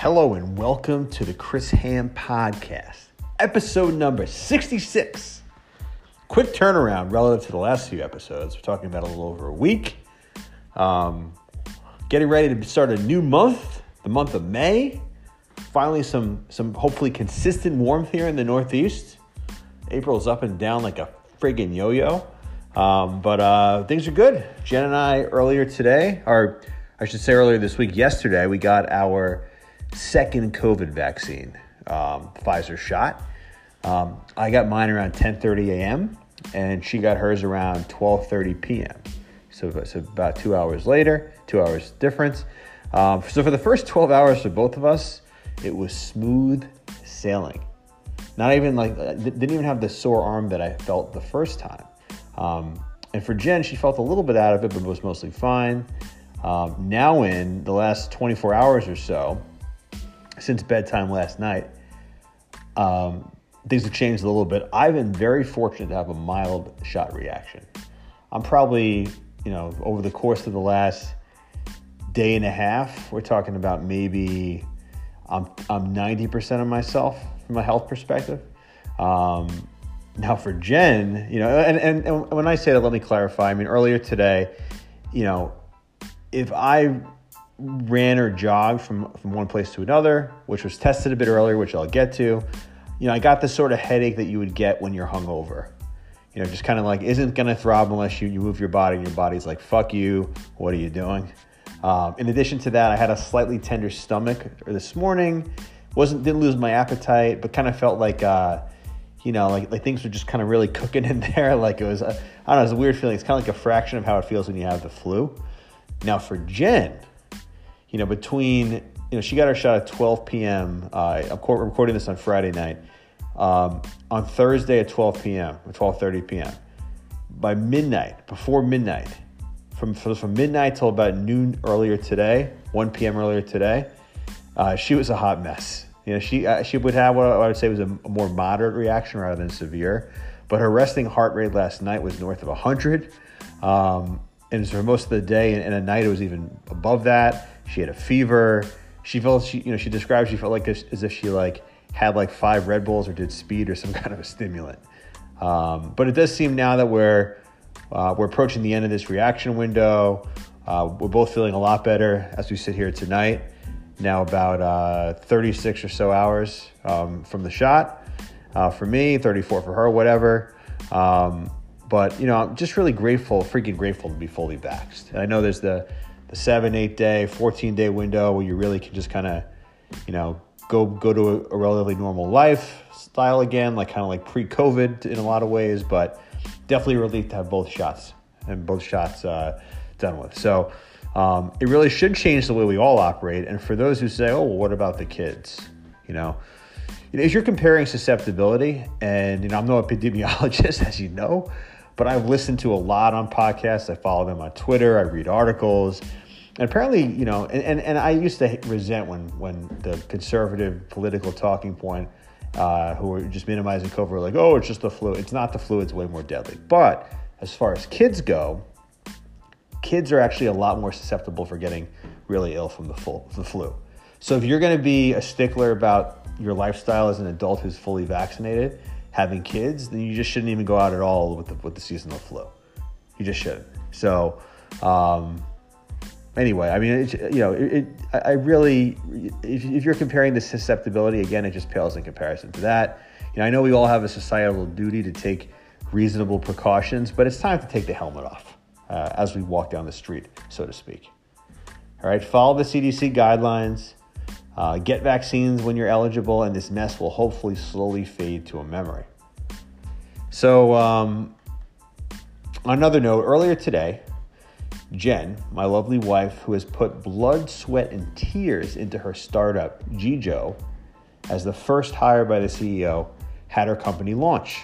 Hello and welcome to the Chris Ham Podcast, episode number 66. Quick turnaround relative to the last few episodes. We're talking about a little over a week. Um, getting ready to start a new month, the month of May. Finally, some some hopefully consistent warmth here in the Northeast. April's up and down like a friggin' yo-yo, um, but uh, things are good. Jen and I earlier today, or I should say earlier this week, yesterday, we got our second COVID vaccine, um, Pfizer shot. Um, I got mine around 10:30 a.m. and she got hers around 12:30 p.m. So, so about two hours later, two hours difference. Um, so for the first 12 hours for both of us, it was smooth sailing. Not even like didn't even have the sore arm that I felt the first time. Um, and for Jen, she felt a little bit out of it, but was mostly fine. Um, now, in the last 24 hours or so, since bedtime last night, um, things have changed a little bit. I've been very fortunate to have a mild shot reaction. I'm probably, you know, over the course of the last day and a half, we're talking about maybe I'm, I'm 90% of myself from a health perspective. Um, now for Jen, you know, and, and, and when I say that, let me clarify. I mean, earlier today, you know, if I ran or jogged from, from one place to another, which was tested a bit earlier, which I'll get to, you know, I got the sort of headache that you would get when you're hungover. You know, just kind of like isn't gonna throb unless you, you move your body and your body's like, fuck you, what are you doing? Um, in addition to that, I had a slightly tender stomach this morning. wasn't didn't lose my appetite, but kind of felt like uh, you know like, like things were just kind of really cooking in there. Like it was uh, I don't know, it's a weird feeling. It's kind of like a fraction of how it feels when you have the flu. Now for Jen, you know between you know she got her shot at 12 p.m. Uh, I'm recording this on Friday night. Um, on Thursday at 12 p.m. or 12:30 p.m. By midnight, before midnight, from from midnight till about noon earlier today, 1 p.m. earlier today, uh, she was a hot mess. You know, she uh, she would have what I would say was a, a, more moderate reaction rather than severe, but her resting heart rate last night was north of 100, um, and for most of the day and, and at night it was even above that. She had a fever. She felt she you know she described she felt like as, as if she like had like five Red Bulls or did speed or some kind of a stimulant. Um, but it does seem now that we're uh, we're approaching the end of this reaction window. Uh, we're both feeling a lot better as we sit here tonight. Now, about uh, 36 or so hours um, from the shot. Uh, for me, 34 for her, whatever. Um, but, you know, I'm just really grateful, freaking grateful to be fully vaxxed. And I know there's the, the seven, eight day, 14 day window where you really can just kind of, you know, go go to a, a relatively normal lifestyle again, like kind of like pre COVID in a lot of ways. But definitely a relief to have both shots and both shots uh, done with. So um, it really should change the way we all operate. And for those who say, "Oh, well, what about the kids?" You know, if you're comparing susceptibility, and you know, I'm no epidemiologist, as you know, but I've listened to a lot on podcasts. I follow them on Twitter. I read articles. And apparently, you know, and, and, and I used to resent when when the conservative political talking point uh, who are just minimizing COVID, like, oh, it's just the flu. It's not the flu, it's way more deadly. But as far as kids go, kids are actually a lot more susceptible for getting really ill from the, full, the flu. So if you're going to be a stickler about your lifestyle as an adult who's fully vaccinated, having kids, then you just shouldn't even go out at all with the, with the seasonal flu. You just shouldn't. So, um, anyway, I mean, it, you know, it, it, I really, if, if, you're comparing the susceptibility, again, it just pales in comparison to that. You know, I know we all have a societal duty to take reasonable precautions, but it's time to take the helmet off uh, as we walk down the street, so to speak. All right, follow the CDC guidelines, uh, get vaccines when you're eligible, and this mess will hopefully slowly fade to a memory. So, um, on another note, earlier today, Jen, my lovely wife, who has put blood, sweat, and tears into her startup, Gijo, as the first hire by the CEO, had her company launch.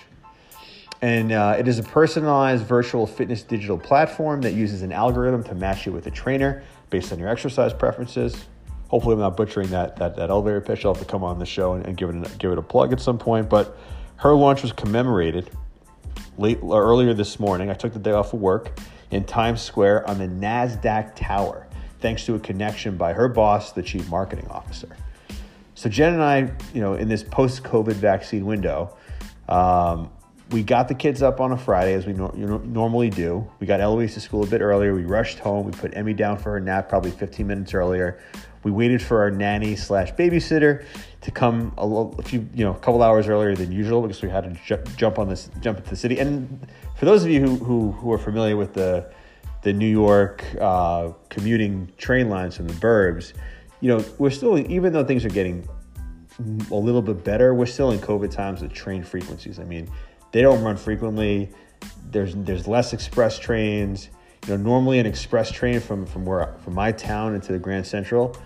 And uh, it is a personalized virtual fitness digital platform that uses an algorithm to match you with a trainer based on your exercise preferences. Hopefully, I'm not butchering that, that, that elevator pitch. I'll have to come on the show and, and give, it a, give it a plug at some point. But her launch was commemorated late earlier this morning. I took the day off of work in Times Square on the NASDAQ Tower, thanks to a connection by her boss, the chief marketing officer. So Jen and I, you know, in this post-COVID vaccine window, um, we got the kids up on a Friday as we no, normally do. We got Eloise to school a bit earlier. We rushed home. We put Emmy down for her nap probably 15 minutes earlier. We waited for our nanny slash babysitter to come a, little, a few, you know, a couple hours earlier than usual because we had to ju- jump on this, jump into the city. And for those of you who, who, who are familiar with the the New York uh, commuting train lines from the burbs, you know, we're still, even though things are getting a little bit better, we're still in COVID times with train frequencies. I mean, they don't run frequently. There's there's less express trains. You know, normally an express train from from where from my town into the Grand Central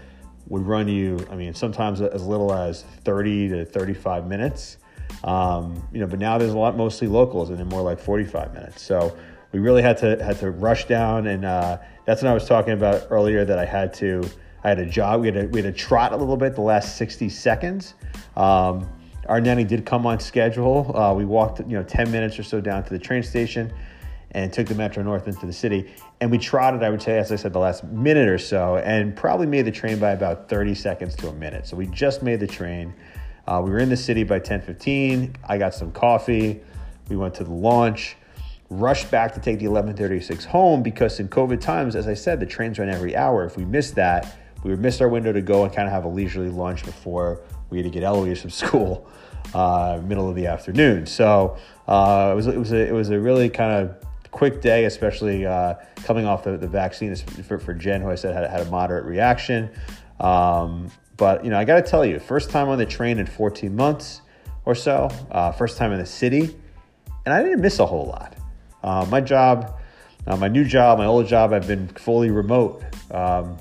would run you. I mean, sometimes as little as 30 to 35 minutes. Um, you know, but now there's a lot mostly locals, and they're more like 45 minutes. So we really had to had to rush down, and uh, that's what I was talking about earlier. That I had to I had a jog. We had to, we had to trot a little bit the last 60 seconds. Um, our nanny did come on schedule. Uh, we walked, you know, 10 minutes or so down to the train station and took the Metro North into the city. And we trotted, I would say, as I said, the last minute or so, and probably made the train by about 30 seconds to a minute. So we just made the train. Uh, we were in the city by 10:15. I got some coffee. We went to the launch, rushed back to take the 11:36 home because in COVID times, as I said, the trains run every hour. If we missed that, we would miss our window to go and kind of have a leisurely lunch before we had to get Eloise from school, uh, middle of the afternoon. So uh, it was it was a, it was a really kind of quick day, especially uh, coming off the, the vaccine for, for Jen, who I said had, had a moderate reaction. Um, but you know, I got to tell you, first time on the train in 14 months or so, uh, first time in the city, and I didn't miss a whole lot. Uh, my job, uh, my new job, my old job, I've been fully remote. Um,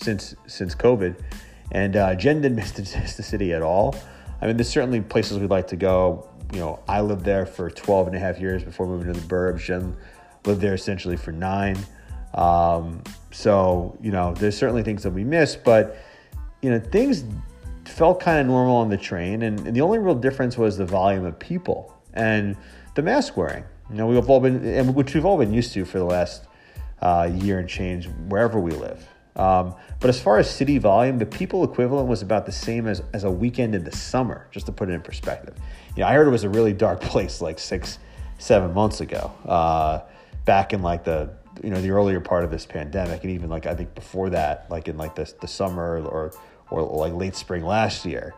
since since COVID, and uh, Jen didn't miss the, the city at all. I mean, there's certainly places we'd like to go. You know, I lived there for 12 and a half years before moving to the burbs. Jen lived there essentially for nine. Um, so, you know, there's certainly things that we miss, but, you know, things felt kind of normal on the train. And, and, the only real difference was the volume of people and the mask wearing. You know, we've all been, which we've all been used to for the last uh, year and change wherever we live. Um, but as far as city volume, the people equivalent was about the same as, as a weekend in the summer, just to put it in perspective. You know, I heard it was a really dark place like six, seven months ago, uh, back in like the you know the earlier part of this pandemic, and even like I think before that, like in like the the summer or or like late spring last year.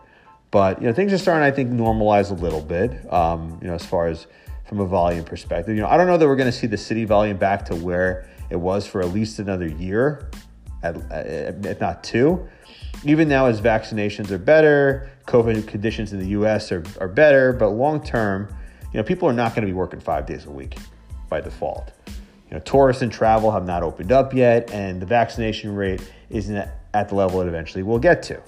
But you know, things are starting, I think, normalize a little bit. Um, you know, as far as from a volume perspective, you know, I don't know that we're going to see the city volume back to where it was for at least another year at, if not two. Even now, as vaccinations are better, COVID conditions in the U.S. are, are better, but long term, you know, people are not going to be working five days a week by default. You know, tourists and travel have not opened up yet, and the vaccination rate isn't at the level it eventually will get to.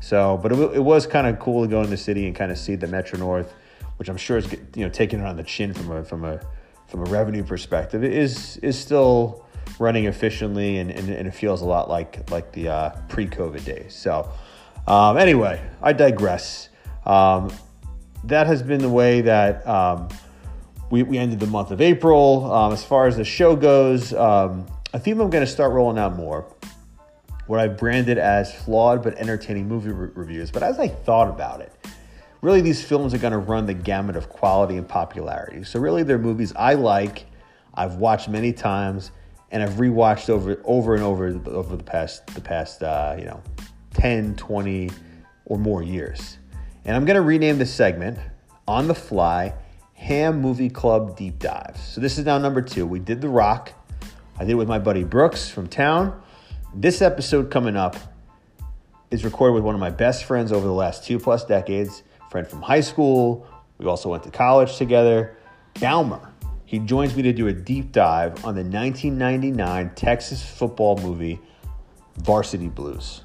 So, but it, it was kind of cool to go in the city and kind of see the Metro North, which I'm sure is you know taking it on the chin from a from a from a revenue perspective, It is is still running efficiently, and, and, and it feels a lot like like the uh, pre-COVID days. So, um, anyway, I digress. Um, that has been the way that um, we, we ended the month of April. Um, as far as the show goes, um, a theme I'm going to start rolling out more. What I've branded as flawed but entertaining movie re- reviews. But as I thought about it, really these films are going to run the gamut of quality and popularity. So really, they're movies I like, I've watched many times, and I've rewatched over over and over over the past the past uh, you know 10, 20 or more years. And I'm going to rename this segment on the fly Ham Movie Club Deep Dives. So this is now number 2. We did The Rock. I did it with my buddy Brooks from town. This episode coming up is recorded with one of my best friends over the last 2 plus decades, friend from high school. We also went to college together, Baumer. He joins me to do a deep dive on the 1999 Texas football movie Varsity Blues,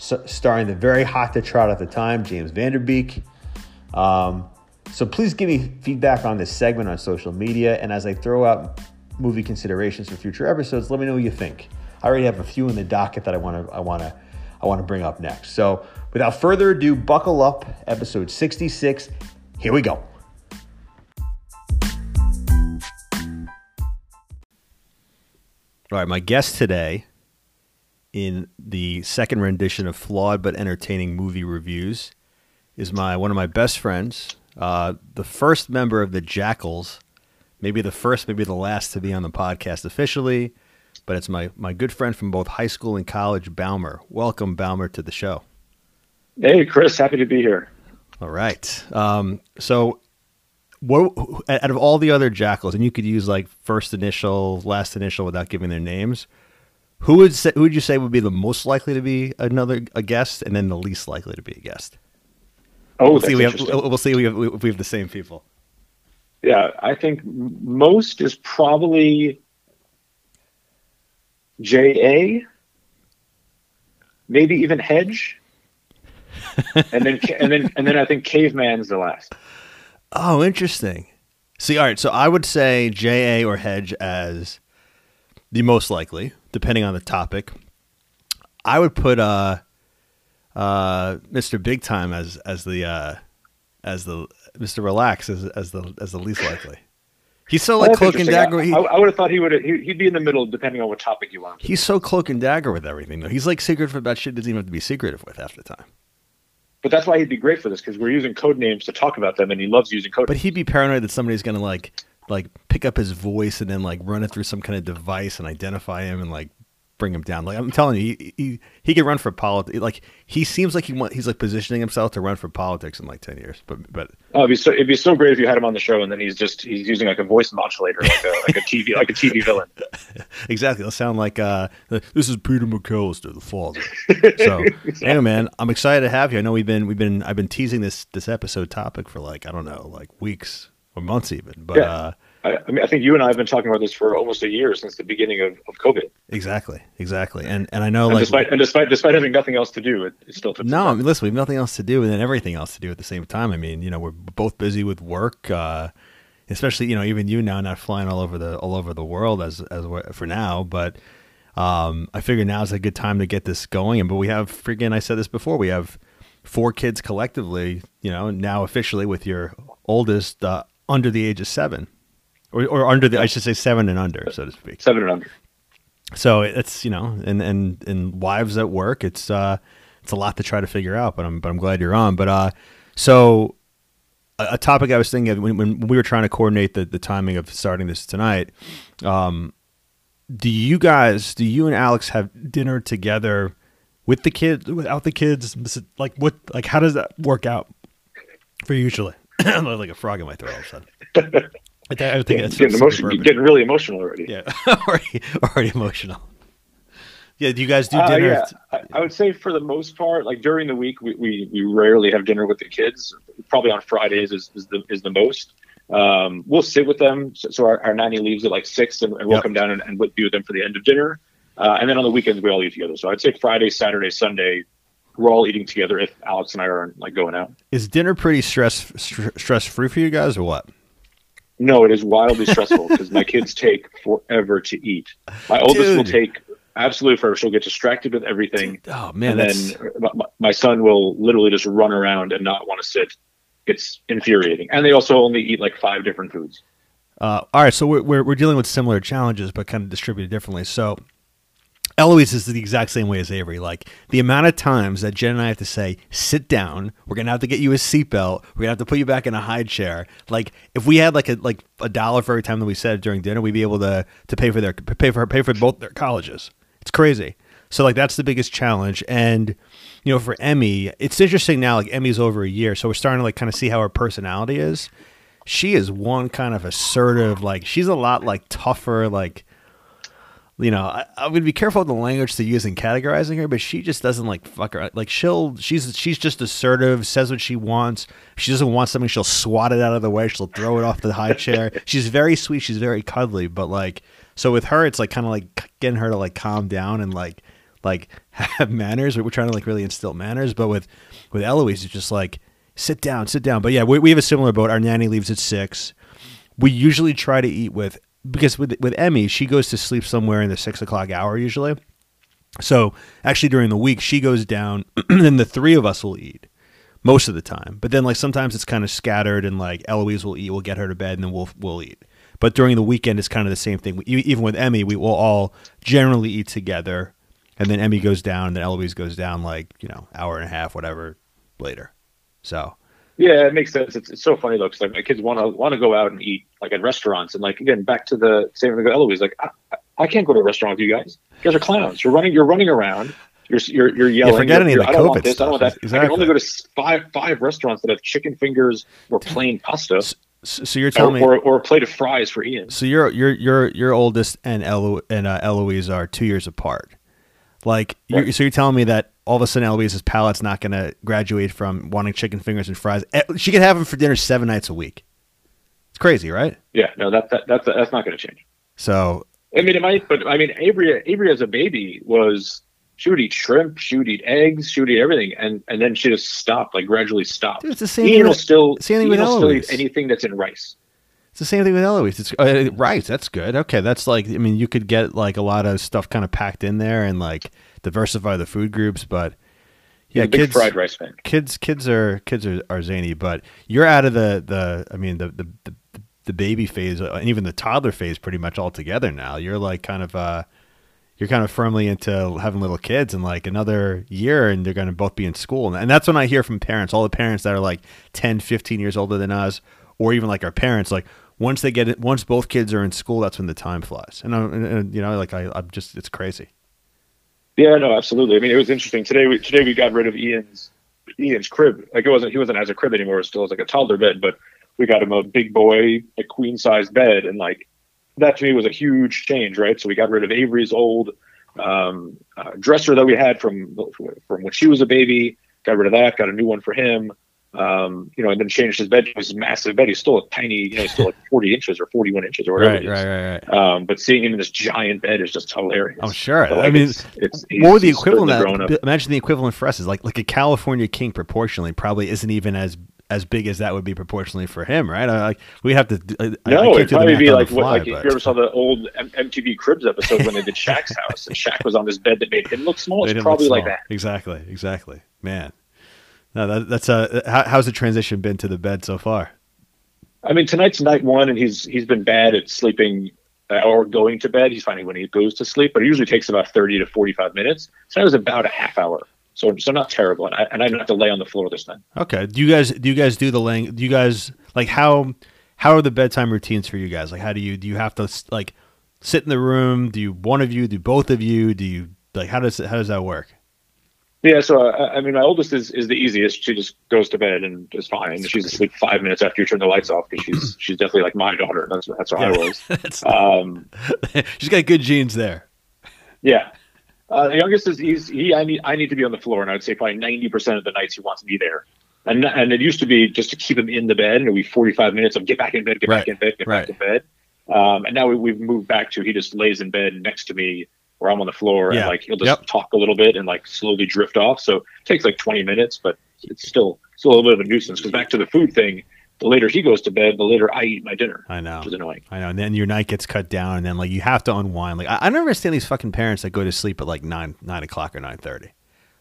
starring the very hot to trot at the time, James Van Der Beek. Um, so please give me feedback on this segment on social media, and as I throw out movie considerations for future episodes, let me know what you think. I already have a few in the docket that I want to I want to I want to bring up next. So without further ado, buckle up, episode 66. Here we go. All right, my guest today in the second rendition of flawed but entertaining movie reviews is my one of my best friends, uh, the first member of the Jackals, maybe the first, maybe the last to be on the podcast officially, but it's my my good friend from both high school and college, Baumer. Welcome, Baumer, to the show. Hey, Chris, happy to be here. All right. Um, so, what out of all the other jackals, and you could use like first initial, last initial without giving their names. Who would say, who would you say would be the most likely to be another a guest, and then the least likely to be a guest? Oh, we'll see. We have, we'll see if we have, if we have the same people. Yeah, I think most is probably J.A. Maybe even Hedge. and then and then and then I think Caveman's the last. Oh, interesting. See, all right. So I would say J.A. or Hedge as the most likely, depending on the topic. I would put uh, uh, Mr. Big Time as as the uh, as the Mr. Relax as as the as the least likely. He's so like cloak and dagger. He, I, I, would have thought he would. He'd be in the middle, depending on what topic you want. He's so cloak and dagger with everything, though. He's like secretive about shit. Doesn't even have to be secretive with half the time. But that's why he'd be great for this because we're using code names to talk about them, and he loves using code. But he'd be paranoid that somebody's gonna like like pick up his voice and then like run it through some kind of device and identify him and like bring him down. Like I'm telling you, he he, he could run for politics. Like he seems like he want, he's like positioning himself to run for politics in like ten years. But but oh, it'd be so it'd be so great if you had him on the show and then he's just he's using like a voice modulator, like a like a TV like a TV villain. exactly, it'll sound like uh, this is Peter McCallister, the father. So exactly. anyway, man, I'm excited to have you. I know we've been we've been I've been teasing this this episode topic for like I don't know like weeks or months even, but. Yeah. uh I, I, mean, I think you and I have been talking about this for almost a year since the beginning of, of COVID. Exactly, exactly, and and I know and like despite and despite despite having nothing else to do, it, it still fits. No, I mean, listen, we have nothing else to do, and then everything else to do at the same time. I mean, you know, we're both busy with work, uh, especially you know, even you now not flying all over the all over the world as as for now, but. Um, I figure now is a good time to get this going, and but we have freaking. I said this before. We have four kids collectively. You know, now officially with your oldest uh, under the age of seven or, or under the I should say seven and under, so to speak. Seven and under. So it's you know, and and and wives at work, it's uh, it's a lot to try to figure out. But I'm but I'm glad you're on. But uh, so a, a topic I was thinking of when, when we were trying to coordinate the the timing of starting this tonight. Um, do you guys, do you and Alex have dinner together with the kids, without the kids? Like what, like how does that work out for you usually? like a frog in my throat all of a sudden. I, I think it's getting, emotion, getting really emotional already. Yeah, already, already emotional. Yeah, do you guys do uh, dinner? Uh, yeah. I, I, would say for the most part, like during the week, we, we, we rarely have dinner with the kids. Probably on Fridays is, is the is the most. Um, we'll sit with them. So, so our, our, nanny leaves at like six, and, and we'll yep. come down and, and be with them for the end of dinner. Uh, and then on the weekends, we all eat together. So I'd say Friday, Saturday, Sunday, we're all eating together if Alex and I are like going out. Is dinner pretty stress stress free for you guys, or what? No, it is wildly stressful because my kids take forever to eat. My oldest Dude. will take absolutely forever. She'll get distracted with everything. Dude. Oh man! And that's... then my, my son will literally just run around and not want to sit. It's infuriating. And they also only eat like five different foods. Uh, all right, so we're, we're, we're dealing with similar challenges, but kind of distributed differently. So Eloise is the exact same way as Avery. Like the amount of times that Jen and I have to say, "Sit down. We're gonna have to get you a seatbelt. We're gonna have to put you back in a high chair." Like if we had like a like a dollar for every time that we said during dinner, we'd be able to to pay for their pay for pay for both their colleges. It's crazy. So like that's the biggest challenge. And you know, for Emmy, it's interesting now. Like Emmy's over a year, so we're starting to like kind of see how her personality is. She is one kind of assertive. Like she's a lot like tougher. Like you know, I, I, would be careful with the language to use in categorizing her, but she just doesn't like fuck her. Like she'll, she's she's just assertive, says what she wants. If she doesn't want something, she'll swat it out of the way. She'll throw it off the high chair. She's very sweet. She's very cuddly, but like, so with her, it's like kind of like getting her to like calm down and like like have manners. We're trying to like really instill manners, but with with Eloise, it's just like sit down, sit down. But yeah, we, we have a similar boat. Our nanny leaves at six. We usually try to eat with because with with Emmy, she goes to sleep somewhere in the six o'clock hour usually. So actually, during the week, she goes down, and the three of us will eat most of the time. But then, like sometimes it's kind of scattered, and like Eloise will eat, we'll get her to bed, and then we'll we'll eat. But during the weekend, it's kind of the same thing. Even with Emmy, we will all generally eat together, and then Emmy goes down, and then Eloise goes down like you know hour and a half, whatever later. So Yeah, it makes sense. It's, it's so funny though, because like my kids want to want to go out and eat like at restaurants, and like again back to the same thing with Eloise. Like I, I can't go to a restaurant with you guys. You guys are clowns. You're running. You're running around. You're you're, you're yelling. forget any of You're- the I don't COVID want this. I don't want stuff. that. I can only go to five five restaurants that have chicken fingers or plain pasta, so, so you're or, telling me. or, or a plate of fries for Ian. So your your your your oldest and Elo and uh, Eloise are two years apart. Like, you're, so you're telling me that all of a sudden Eloise's palate's not going to graduate from wanting chicken fingers and fries. Eh, She could have them for dinner seven nights a week. It's crazy, right? Yeah, no, that, that that's that's not going to change. So I mean, it might, but I mean, Avery, Avery as a baby was she would eat shrimp, she would eat eggs, she would eat everything, and and then she just stopped, like gradually stopped. Dude, it's the same Ian thing will with- still, same thing with will still Eloise. eat anything that's in rice. it's the same thing with Eloise. It's uh, right. That's good. Okay, that's like I mean, you could get like a lot of stuff kind of packed in there and like diversify the food groups, but yeah, big kids fried rice fan. kids kids are kids are, are zany but you're out of the the i mean the the, the, the baby phase uh, and even the toddler phase pretty much altogether now. You're like kind of uh you're kind of firmly into having little kids in like another year and they're going to both be in school. And that's when i hear from parents all the parents that are like 10 15 years older than us or even like our parents like once they get it once both kids are in school that's when the time flies. And, I, and, and you know like I, i'm just it's crazy Yeah, no, absolutely. I mean, it was interesting today. We, today we got rid of Ian's Ian's crib. Like it wasn't he wasn't as a crib anymore. It still was like a toddler bed, but we got him a big boy, a queen size bed, and like that to me was a huge change, right? So we got rid of Avery's old um, uh, dresser that we had from from when she was a baby. Got rid of that. Got a new one for him. Um, you know, and then changed his bed to his massive bed. He's still a tiny, you know, he's still like 40 inches or 41 inches or whatever. right it is. right right right Um, but seeing him in this giant bed is just hilarious. i'm sure So, i mean it's, it's would the equivalent up. imagine the equivalent for us is like like a california king proportionally probably isn't even as as big as that would be proportionally for him right I, like we have to I, No, it'd probably be like what, like but- if you ever saw the old M- MTV Cribs episode when they did Shaq's house and Shaq was on this bed that made him look small. It's probably like that. exactly exactly man no that, that's uh how, how's the transition been to the bed so far I mean, tonight's night one, and he's he's been bad at sleeping uh, or going to bed. He's finding when he goes to sleep, but it usually takes about thirty to forty-five minutes. So that was about a half hour. So so not terrible, and I, and I didn't have to lay on the floor this time. okay do you guys do you guys do the laying do you guys like how how are the bedtime routines for you guys like how do you do you have to like sit in the room do you one of you do both of you do you like how does how does that work Yeah, so uh, I mean, my oldest is, is the easiest. She just goes to bed and is fine. She's asleep five minutes after you turn the lights off because she's she's definitely like my daughter. That's that's how I was. Um, she's got good genes there Yeah. Uh, the youngest is he's he I need I need to be on the floor, and I'd say probably ninety percent of the nights he wants to be there. And and it used to be just to keep him in the bed, and it'd be forty five minutes of get back in bed, get Right. back in bed, get Right. back in bed. Um, and now we, we've moved back to he just lays in bed next to me, where I'm on the floor, Yeah. and like he'll just Yep. talk a little bit and like slowly drift off. So it takes like twenty minutes, but it's still it's a little bit of a nuisance. Because back to the food thing, the later he goes to bed, the later I eat my dinner, I know. which is annoying. I know. And then your night gets cut down, and then like you have to unwind. Like I, I don't understand these fucking parents that go to sleep at like nine nine o'clock or nine thirty.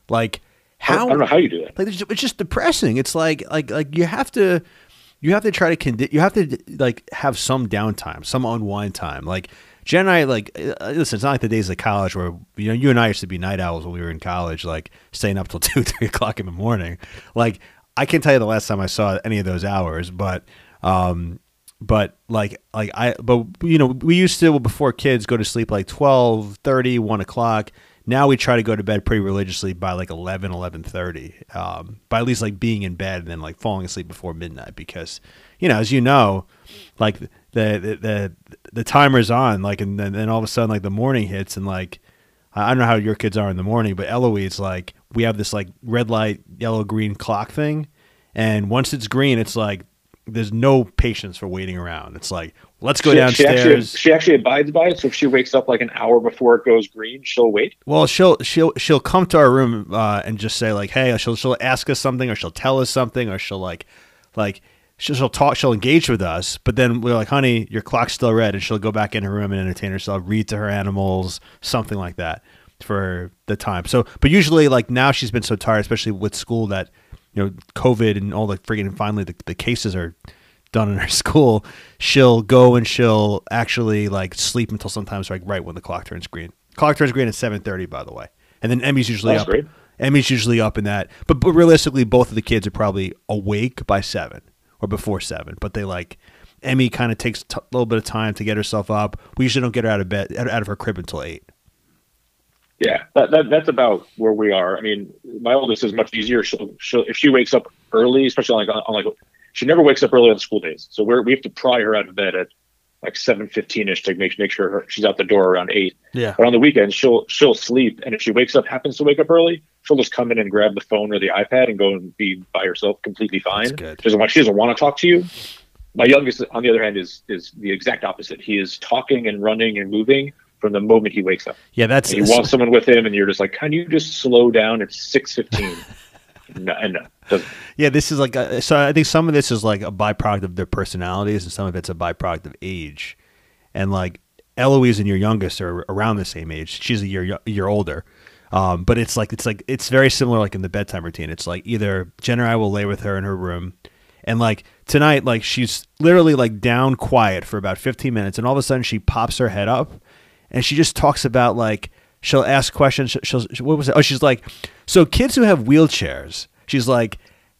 Like I how? don't, I don't know how you do that. Like it's just, it's just depressing. It's like like like you have to you have to try to condi- you have to like have some downtime, some unwind time. Like Jen and I like uh, listen. It's not like the days of college where you know you and I used to be night owls when we were in college, like staying up till two three o'clock in the morning. Like I can't tell you the last time I saw any of those hours, but um but like like i but you know we used to before kids go to sleep like 12 30 1 o'clock now we try to go to bed pretty religiously by like 11 11 30 um by at least like being in bed and then like falling asleep before midnight because you know as you know like the the the, the timer's on like and then, then all of a sudden like the morning hits and like I don't know how your kids are in the morning, but Eloise, like, we have this like red light, yellow, green clock thing. And once it's green, it's like there's no patience for waiting around. It's like, let's go she, She actually, downstairs. she actually abides by it. So if she wakes up like an hour before it goes green, she'll wait. well, she'll she'll she'll come to our room uh, and just say like, hey, she'll she'll ask us something, or she'll tell us something, or she'll like like she'll, she'll talk, she'll engage with us. But then we're like, honey, your clock's still red, and she'll go back in her room and entertain herself, read to her animals, something like that for the time. So, but usually, like now, she's been so tired, especially with school, that you know, COVID and all the freaking finally the, the cases are done in her school. She'll go and she'll actually like sleep until sometimes like right when the clock turns green. Clock turns green at seven thirty, by the way. and then Emmy's usually That's up. great. Emmy's usually up in that, but but realistically, both of the kids are probably awake by seven or before seven. But they like Emmy kind of takes a little bit of time to get herself up. We usually don't get her out of bed out of her crib until eight. Yeah, that, that that's about where we are. I mean, my oldest is much easier. She'll, she'll if she wakes up early, especially like on, on like she never wakes up early on school days, so we're we have to pry her out of bed at like seven fifteen ish to make make sure her, she's out the door around eight. Yeah. But on the weekends, she'll she'll sleep, and if she wakes up happens to wake up early, she'll just come in and grab the phone or the iPad and go and be by herself, completely fine. She doesn't want she doesn't want to talk to you. My youngest, on the other hand, is is the exact opposite. He is talking and running and moving from the moment he wakes up. Yeah, that's And you want someone with him, and you're just like, can you just slow down? It's six fifteen. no, no. Yeah, this is like a, so. I think some of this is like a byproduct of their personalities, and some of it's a byproduct of age. And like Eloise and your youngest are around the same age. She's a year year older, um, but it's like it's like it's very similar. Like in the bedtime routine, it's like either Jen or I will lay with her in her room, and like tonight, like she's literally like down quiet for about fifteen minutes, and all of a sudden she pops her head up, and she just talks about like she'll ask questions. She'll, she'll what was it? Oh, she's like, so kids who have wheelchairs. She's like,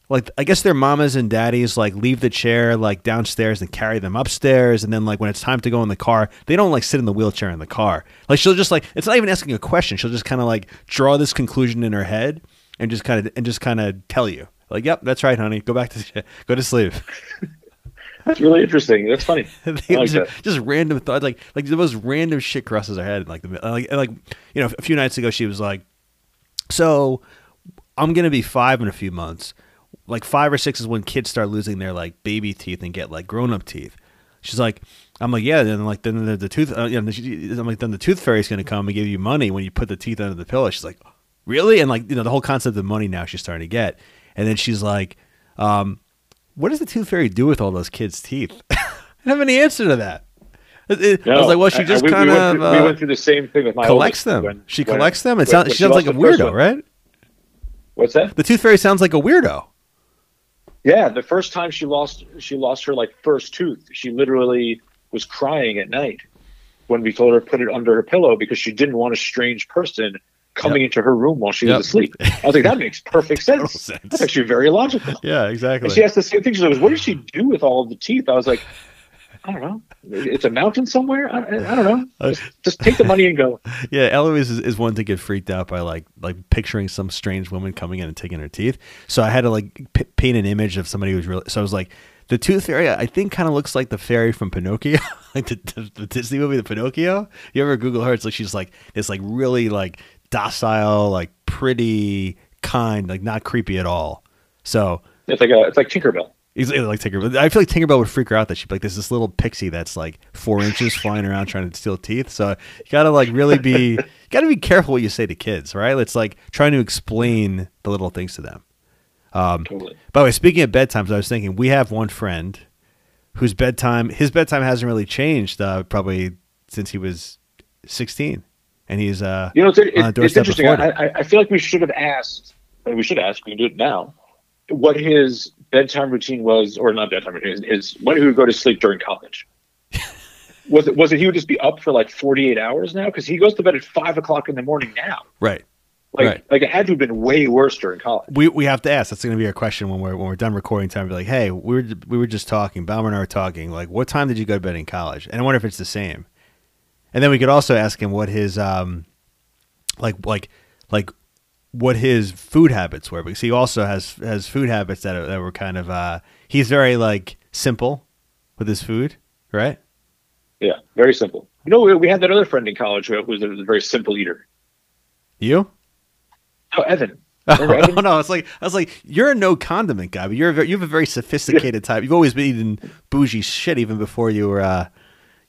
like I guess their mamas and daddies like leave the chair like downstairs and carry them upstairs, and then like when it's time to go in the car, they don't like sit in the wheelchair in the car. Like she'll just like it's not even asking a question. She'll just kind of like draw this conclusion in her head and just kind of and just kind of tell you like, yep, that's right, honey. Go back to go to sleep. That's really interesting. That's funny. Like just, that. just random thoughts, like like the most random shit crosses her head. Like the like like you know, a few nights ago she was like, "So I'm gonna be five in a few months. Like five or six is when kids start losing their like baby teeth and get like grown up teeth." She's like, "I'm like, yeah." Then like then the, the tooth, uh, you know, she- I'm like, then the tooth fairy's gonna come and give you money when you put the teeth under the pillow. She's like, "Really?" And like you know, the whole concept of money now she's starting to get. And then she's like, um, what does the tooth fairy do with all those kids' teeth? I don't have any answer to that. It- it- I was like, well, she just we- we kind went of through- we uh, went through the same thing with my collects them. when- she when- collects them. It when- sounds. when She sounds like a weirdo, right? What's that? The tooth fairy sounds like a weirdo. Yeah, the first time she lost she lost her like first tooth, she literally was crying at night when we told her to put it under her pillow because she didn't want a strange person coming into her room while she Yep. was asleep. I was like, that makes perfect sense. sense. That's actually very logical. Yeah, exactly. And she asked the same thing. She goes, "What did she do with all of the teeth?" I was like, "I don't know. It's a mountain somewhere. I, I don't know. Uh, Just, just take the money and go." Yeah, Eloise is, is one to get freaked out by like like picturing some strange woman coming in and taking her teeth. So I had to like p- paint an image of somebody who's really. So I was like, the tooth fairy, I think, kind of looks like the fairy from Pinocchio, like the, the, the Disney movie, the Pinocchio. You ever Google her? It's like she's like this like really like docile, like pretty, kind, like not creepy at all. So It's like a, it's like Tinkerbell. He's like Tinkerbell. I feel like Tinkerbell would freak her out that she'd be like, there's this little pixie that's like four inches flying around trying to steal teeth. So you gotta like really be, you gotta be careful what you say to kids, right? It's like trying to explain the little things to them. Um, Totally. by the way, speaking of bedtimes, I was thinking we have one friend whose bedtime, his bedtime hasn't really changed uh, probably since he was 16, and he's uh, You know, it's, it, it's interesting. I, I, feel like we should have asked. and We should ask. We can do it now. What his bedtime routine was, or not bedtime routine, is when he would go to sleep during college. was it? Was it? He would just be up for like forty eight hours now because he goes to bed at five o'clock in the morning now. right. Like, Right. like it had to have been way worse during college. We we have to ask. That's going to be our question when we're when we're done recording time. Be like, hey, we were we were just talking. Baumer and I were talking. Like, what time did you go to bed in college? And I wonder if it's the same. And then we could also ask him what his um, like like like what his food habits were because he also has has food habits that are, that were kind of uh he's very like simple with his food, right? Yeah, very simple. You know, we, we had that other friend in college who was a very simple eater. You? Oh, Evan. Oh no, it's like I was like, you're a no condiment guy, but you're a very, you have a very sophisticated type. You've always been eating bougie shit even before you were uh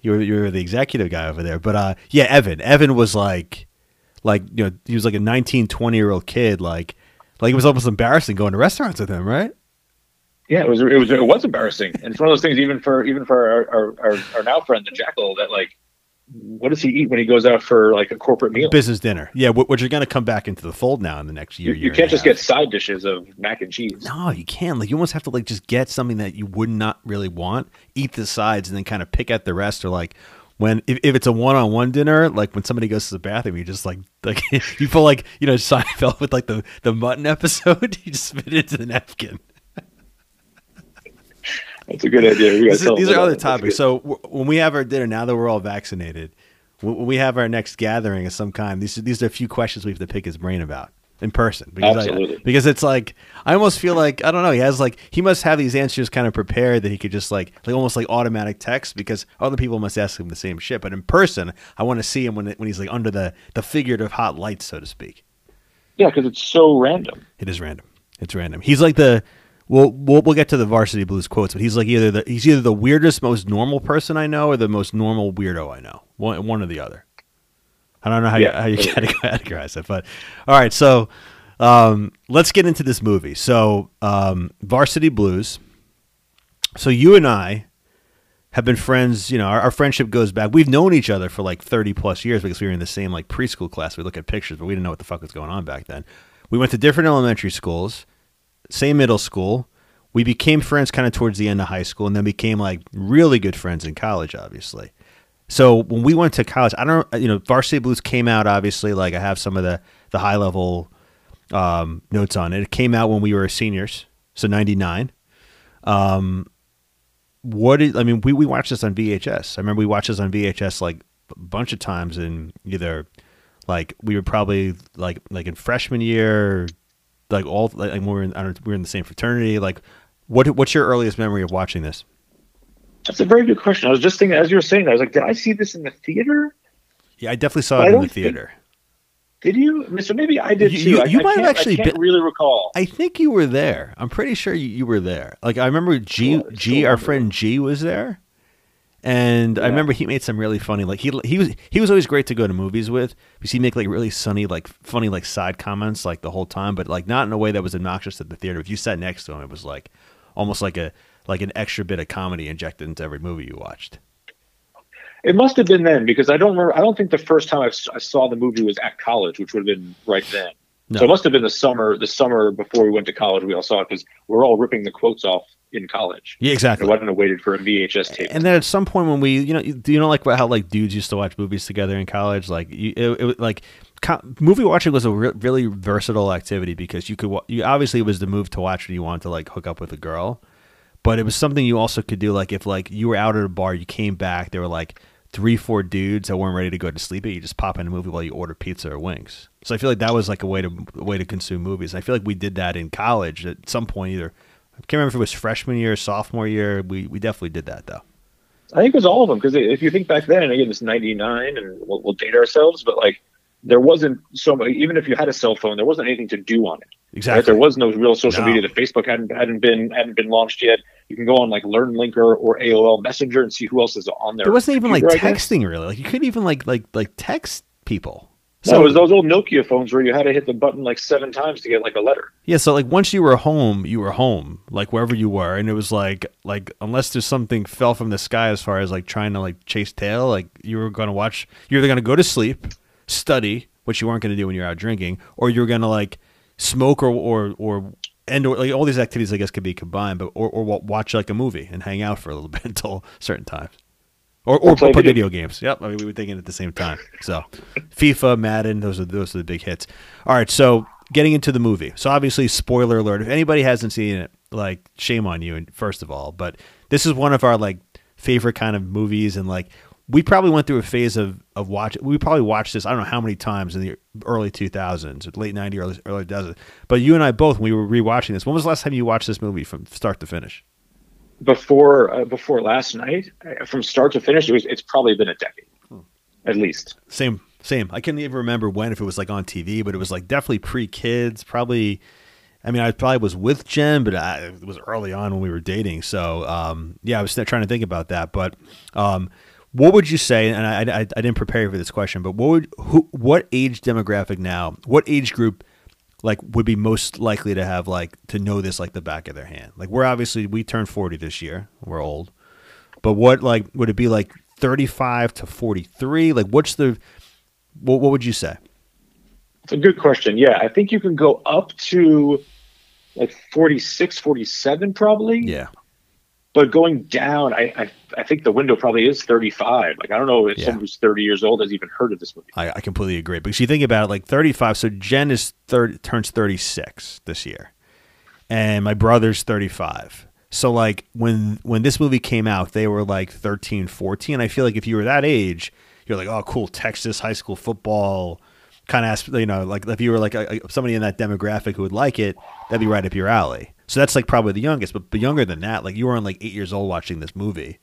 you were you were the executive guy over there. But uh yeah, Evan. Evan was like like you know, he was like a 19, 20 year old kid, like like it was almost embarrassing going to restaurants with him, right? Yeah, it was it was it was embarrassing, and it's one of those things. Even for even for our our, our, our now friend the jackal, that like, what does he eat when he goes out for like a corporate meal? Business dinner. Yeah, wh- which are going to come back into the fold now in the next year. You, you year can't just half. get side dishes of mac and cheese. No, you can't. Like you almost have to like just get something that you would not really want, eat the sides, and then kind of pick at the rest. Or like when if, if it's a one on one dinner, like when somebody goes to the bathroom, you just like like you feel like you know Seinfeld with like the the mutton episode, you just spit it into the napkin. That's a good idea. We gotta This is- these are other topics. So w- when we have our dinner, now that we're all vaccinated, when we have our next gathering of some kind, these these are a few questions we have to pick his brain about in person. Because I- Absolutely. because it's like I almost feel like I don't know. He has like he must have these answers kind of prepared that he could just like like almost like automatic text because other people must ask him the same shit. But in person, I want to see him when when he's like under the the figurative hot lights, so to speak. yeah, because it's so random. It is random. It's random. He's like the we'll, we'll we'll get to the Varsity Blues quotes, but he's like either the he's either the weirdest, most normal person I know, or the most normal weirdo I know. One one or the other. I don't know how Yeah. you how you categorize it, but all right. So um, let's get into this movie. So um, Varsity Blues. So you and I have been friends. You know, our, our friendship goes back. We've known each other for like thirty plus years because we were in the same like preschool class. We look at pictures, but we didn't know what the fuck was going on back then. We went to different elementary schools, same middle school. We became friends kind of towards the end of high school, and then became like really good friends in college. Obviously, so when we went to college, I don't, you know, Varsity Blues came out. Obviously, like I have some of the the high level um, notes on it. It came out when we were seniors, so ninety nine. Um, what did I mean? We we watched this on VHS. I remember we watched this on VHS like a bunch of times in either like we were probably like like in freshman year, like all like when we were in I don't know, we were in the same fraternity. Like, what what's your earliest memory of watching this? That's a very good question. I was just thinking as you were saying that, I was like, did I see this in the theater? Yeah, I definitely saw I it in the think- theater. Did you? So maybe I did You- too. you- you I might have can't- actually I can't been- really recall. I think you were there. I'm pretty sure you, you were there. Like I remember G Sure, G our friend G was there. And I remember he made some really funny like he he was he was always great to go to movies with because he'd make like really sunny like funny like side comments like the whole time but like not in a way that was obnoxious at the theater. If you sat next to him it was like almost like a like an extra bit of comedy injected into every movie you watched. It must have been then because I don't remember. I don't think the first time I saw the movie was at college, which would have been right then. No. So it must have been the summer. The summer before we went to college, we all saw it because we're all ripping the quotes off in college. Yeah, exactly. I wouldn't have waited for a VHS tape. And then at some point when we, you know, do you know like how like dudes used to watch movies together in college? Like you, it, it was like movie watching was a re- really versatile activity because you could, wa- you obviously it was the move to watch when you wanted to like hook up with a girl, but it was something you also could do like if like you were out at a bar, you came back, there were like three, four dudes that weren't ready to go to sleep, you just pop in a movie while you order pizza or wings. So I feel like that was like a way to a way to consume movies. I feel like we did that in college at some point either. I can't remember if it was freshman year, sophomore year. We we definitely did that though. I think it was all of them because if you think back then, and again, it's '99, and we'll, we'll date ourselves, but like there wasn't so much. Even if you had a cell phone, there wasn't anything to do on it. Right? Exactly. There was no real social No. media. The Facebook hadn't hadn't been hadn't been launched yet. You can go on like LearnLinker or AOL Messenger and see who else is on there. There wasn't even like computer, I guess. texting really. Like you couldn't even like like like text people. So it was those old Nokia phones where you had to hit the button like seven times to get like a letter. yeah, so like once you were home, you were home, like wherever you were, and it was like like unless there's something fell from the sky as far as like trying to like chase tail, like you were gonna watch. You're either gonna go to sleep, study, which you weren't gonna do when you're out drinking, or you're gonna like smoke or or or and or like all these activities I guess could be combined, but or or watch like a movie and hang out for a little bit until certain times. Or, or, Or play video- video games. Yep, I mean, we were thinking at the same time. So, FIFA, Madden, those are those are the big hits. All right, so getting into the movie. So obviously, spoiler alert. If anybody hasn't seen it, like shame on you. And first of all, but this is one of our like favorite kind of movies, and like we probably went through a phase of of watch. We probably watched this. I don't know how many times in the early two thousands, late ninety, early early two thousands. But you and I both, when we were rewatching this. When was the last time you watched this movie from start to finish? Before uh, before last night, uh, from start to finish, it was it's probably been a decade, Hmm. at least. Same, same. I can't even remember when, if it was like on TV, but it was like definitely pre kids. Probably, I mean, I probably was with Jen, but I, it was early on when we were dating. So, um, yeah, I was trying to think about that. But um, what would you say? And I, I, I didn't prepare you for this question, but what would who, what age demographic now? What age group? Like would be most likely to have like to know this like the back of their hand. Like we're obviously we turned forty this year. We're old, but what like would it be like thirty five to forty three? Like what's the what, what would you say? It's a good question. Yeah, I think you can go up to like 46, 47 probably. Yeah. But going down, I, I I think the window probably is 35. Like I don't know if Yeah. someone who's 30 years old has even heard of this movie. I, I completely agree because you think about it, like 35. So Jen is 30, turns 36 this year, and my brother's 35. So like when when this movie came out, they were like 13, 14. I feel like if you were that age, you're like, oh, cool, Texas high school football kind of, you know, like if you were like a, somebody in that demographic who would like it, that'd be right up your alley. So that's like probably the youngest, but, but younger than that, like you weren't like eight years old watching this movie,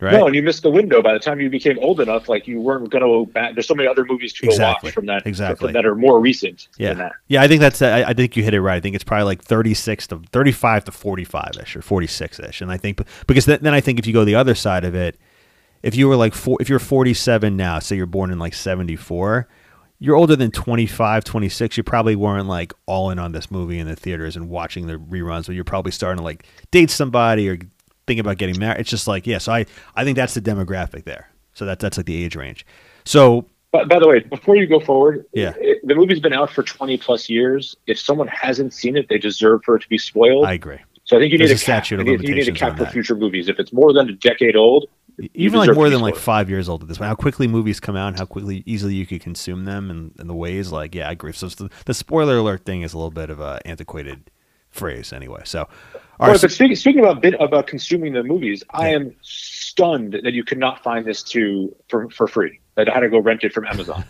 right? No, and you missed the window. By the time you became old enough, like you weren't going to go back. There's so many other movies to go Exactly. watch from that Exactly. from, that are more recent Yeah, than that. yeah. I think that's. I, I think you hit it right. I think it's probably like thirty six to thirty five to forty five ish or forty six ish. And I think because then, then I think if you go the other side of it, if you were like four, if you're forty seven now, say you're born in like seventy four, you're older than 25, 26. You probably weren't like all in on this movie in the theaters and watching the reruns, but you're probably starting to like date somebody or think about getting married. It's just like yeah. So I I think that's the demographic there. So that that's like the age range. So But by the way, before you go forward, Yeah. it- the movie's been out for 20 plus years. If someone hasn't seen it, they deserve for it to be spoiled. I agree. so I think you need There's a a cap. of you need- you need a cap for that. future movies. If it's more than a decade old, even like more than like five years old at this point. How quickly movies come out and how quickly easily you could consume them and, and the ways like yeah, I agree. So the, the spoiler alert thing is a little bit of a antiquated phrase anyway. So all Well, right, so- but speaking, speaking about bit about consuming the movies, I am stunned that you could not find this to for for free. That I had to go rent it from Amazon.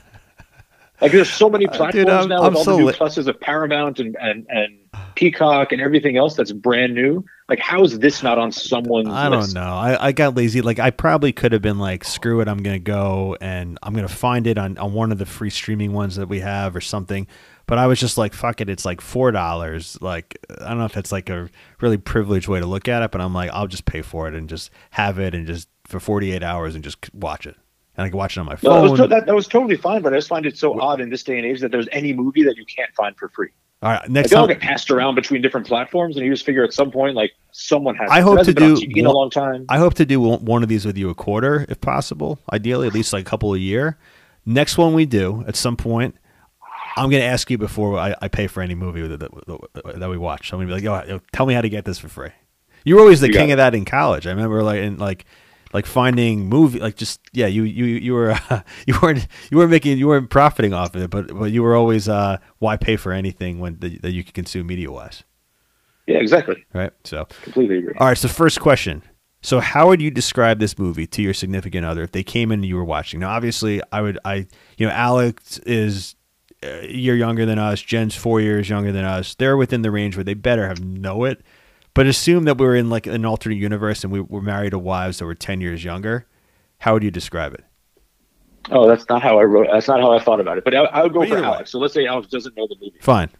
Like there's so many Uh, dude, platforms I'm- now I'm with all so the new pluses of Paramount and, and and Peacock and everything else that's brand new. Like how is this not on someone's I don't list? know. I, I got lazy. Like I probably could have been like, screw it, I'm gonna go and I'm gonna find it on, on one of the free streaming ones that we have or something. But I was just like, fuck it, it's like four dollars. Like I don't know if that's like a really privileged way to look at it, but I'm like, I'll just pay for it and just have it and just for 48 hours and just watch it. And I can watch it on my No, that, phone. was, to- that, that was totally fine, but I just find it so odd in this day and age that there's any movie that you can't find for free. All right, next all time. get passed around between different platforms, and you just figure at some point, like someone has. I hope to do TV in a long time. I hope to do one one of these with you a quarter, if possible. Ideally, at least like a couple a year. Next one we do at some point, I'm going to ask you before I, I pay for any movie that, that, that we watch. I'm going to be like, yo, tell me how to get this for free. You were always the You king of that in college. I remember like in like like finding movie like just yeah you you you were you weren't you weren't making you weren't profiting off of it but but you were always uh why pay for anything when that that you could consume media wise Yeah, exactly. right so Completely agree. all right, so first question. So how would you describe this movie to your significant other if they came in and you were watching? Now, obviously, I would, I, you know, Alex is a year younger than us. Jen's four years younger than us. They're within the range where they better have know it. But assume that we're in like an alternate universe and we were married to wives that were ten years younger. How would you describe it? Oh, that's not how I wrote. That's not how I thought about it. But I, I would go But for either way. Alex. So let's say Alex doesn't know the movie. Fine.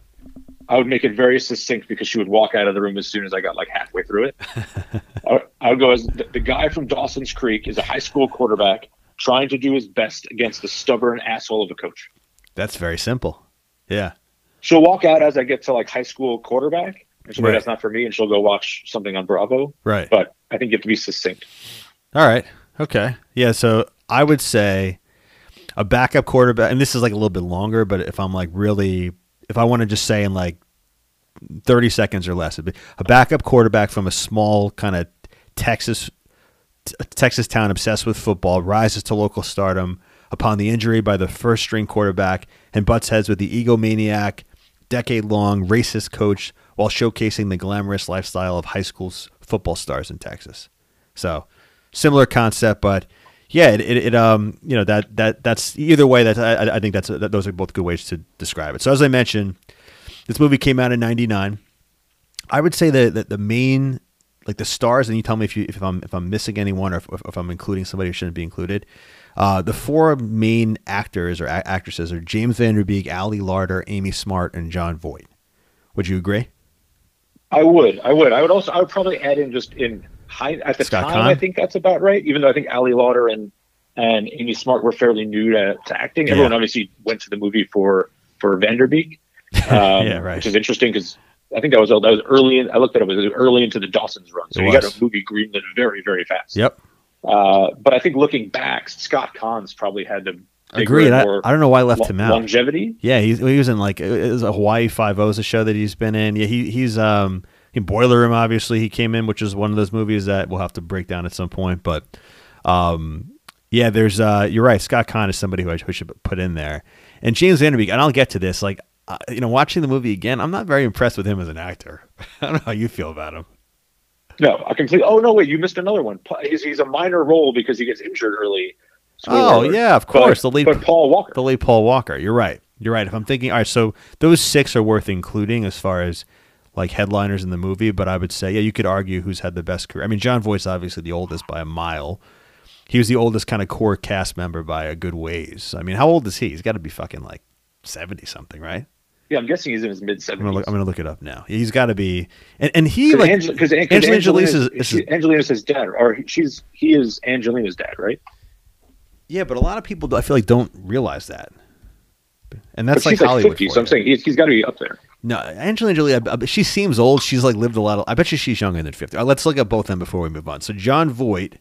I would make it very succinct because she would walk out of the room as soon as I got like halfway through it. I, I would go as the, the guy from Dawson's Creek is a high school quarterback trying to do his best against the stubborn asshole of a coach. That's very simple. Yeah. She'll walk out as I get to like high school quarterback, and she'll Right. that's not for me, and she'll go watch something on Bravo. Right. But I think you have to be succinct. All right. Okay. Yeah. So I would say a backup quarterback, and this is like a little bit longer, but if I'm like really, if I want to just say in like 30 seconds or less, it'd be a backup quarterback from a small kind of Texas, Texas town obsessed with football rises to local stardom upon the injury by the first string quarterback and butts heads with the egomaniac, decade long racist coach while showcasing the glamorous lifestyle of high school football stars in Texas. So similar concept, but yeah, it, it, it um you know that that that's either way that I, I think that's that those are both good ways to describe it. So as I mentioned, this movie came out in '99. I would say that, that the main like the stars, and you tell me if you if I'm if I'm missing anyone or if, if I'm including somebody who shouldn't be included. Uh, the four main actors or a- actresses are James Van Der Beek, Ali Larter, Amy Smart, and Jon Voight. Would you agree? I would. I would. I would also. I would probably add in just in high at the Scott time. Conn? I think that's about right. Even though I think Ali Larter and and Amy Smart were fairly new to, to acting. Yeah. Everyone obviously went to the movie for for Van Der Beek, um, Yeah, right. which is interesting because I think that was that was early. In, I looked at it, it was early into the Dawson's run, so It you got a movie greenlit very very fast. Yep. Uh, but I think looking back, Scott Caan's probably had the bigger Agreed. I, I don't know why I left lo- him out. longevity. Yeah, he, he was in like it was a Hawaii Five O is a show that he's been in. Yeah, he he's um In Boiler Room, obviously, he came in, which is one of those movies that we'll have to break down at some point. But um, yeah, there's uh, you're right. Scott Caan is somebody who I should put in there, and James Van Der Beek. And I'll get to this. Like, uh, you know, watching the movie again, I'm not very impressed with him as an actor. I don't know how you feel about him. No, I completely. Oh no, wait, you missed another one. He's, he's a minor role because he gets injured early. oh yeah, of course. But, the late, but Paul Walker. The late Paul Walker. You're right. You're right. If I'm thinking, all right, so those six are worth including as far as like headliners in the movie. But I would say, yeah, you could argue who's had the best career. I mean, Jon Voight's obviously the oldest by a mile. He was the oldest kind of core cast member by a good ways. I mean, how old is he? He's got to be fucking like seventy something, right? Yeah, I'm guessing he's in his mid 70s. I'm, I'm gonna look it up now. He's got to be, and, and he like because Angel, Angelina Jolie's is, is, Angelina's his dad, or she's he is Angelina's dad, right? Yeah, but a lot of people I feel like don't realize that, and that's but like Hollywood. Like 50, so I'm saying he's, he's got to be up there. No, Angelina Jolie, she seems old. She's like lived a lot. Of, I bet you she's younger than 50. Let's look at both of them before we move on. So Jon Voight,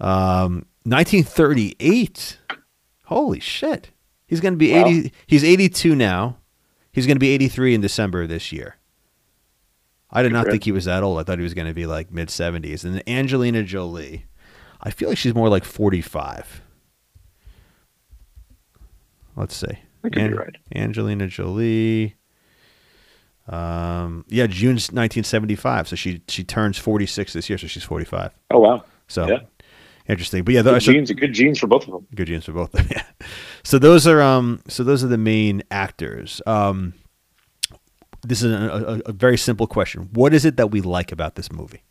um, 1938. Holy shit. He's going to be wow. 80. He's 82 now. He's going to be 83 in December this year. I did not think he was that old. I thought he was going to be like mid 70s. And Angelina Jolie, I feel like she's more like 45. Let's see. I could An- be right. Angelina Jolie. Um, yeah, June 1975. So she she turns 46 this year, so she's 45. Oh wow. So yeah. Interesting. But yeah, good those genes, good genes for both of them. Good genes for both of them. Yeah. So those are um so those are the main actors. Um this is a, a, a very simple question. What is it that we like about this movie?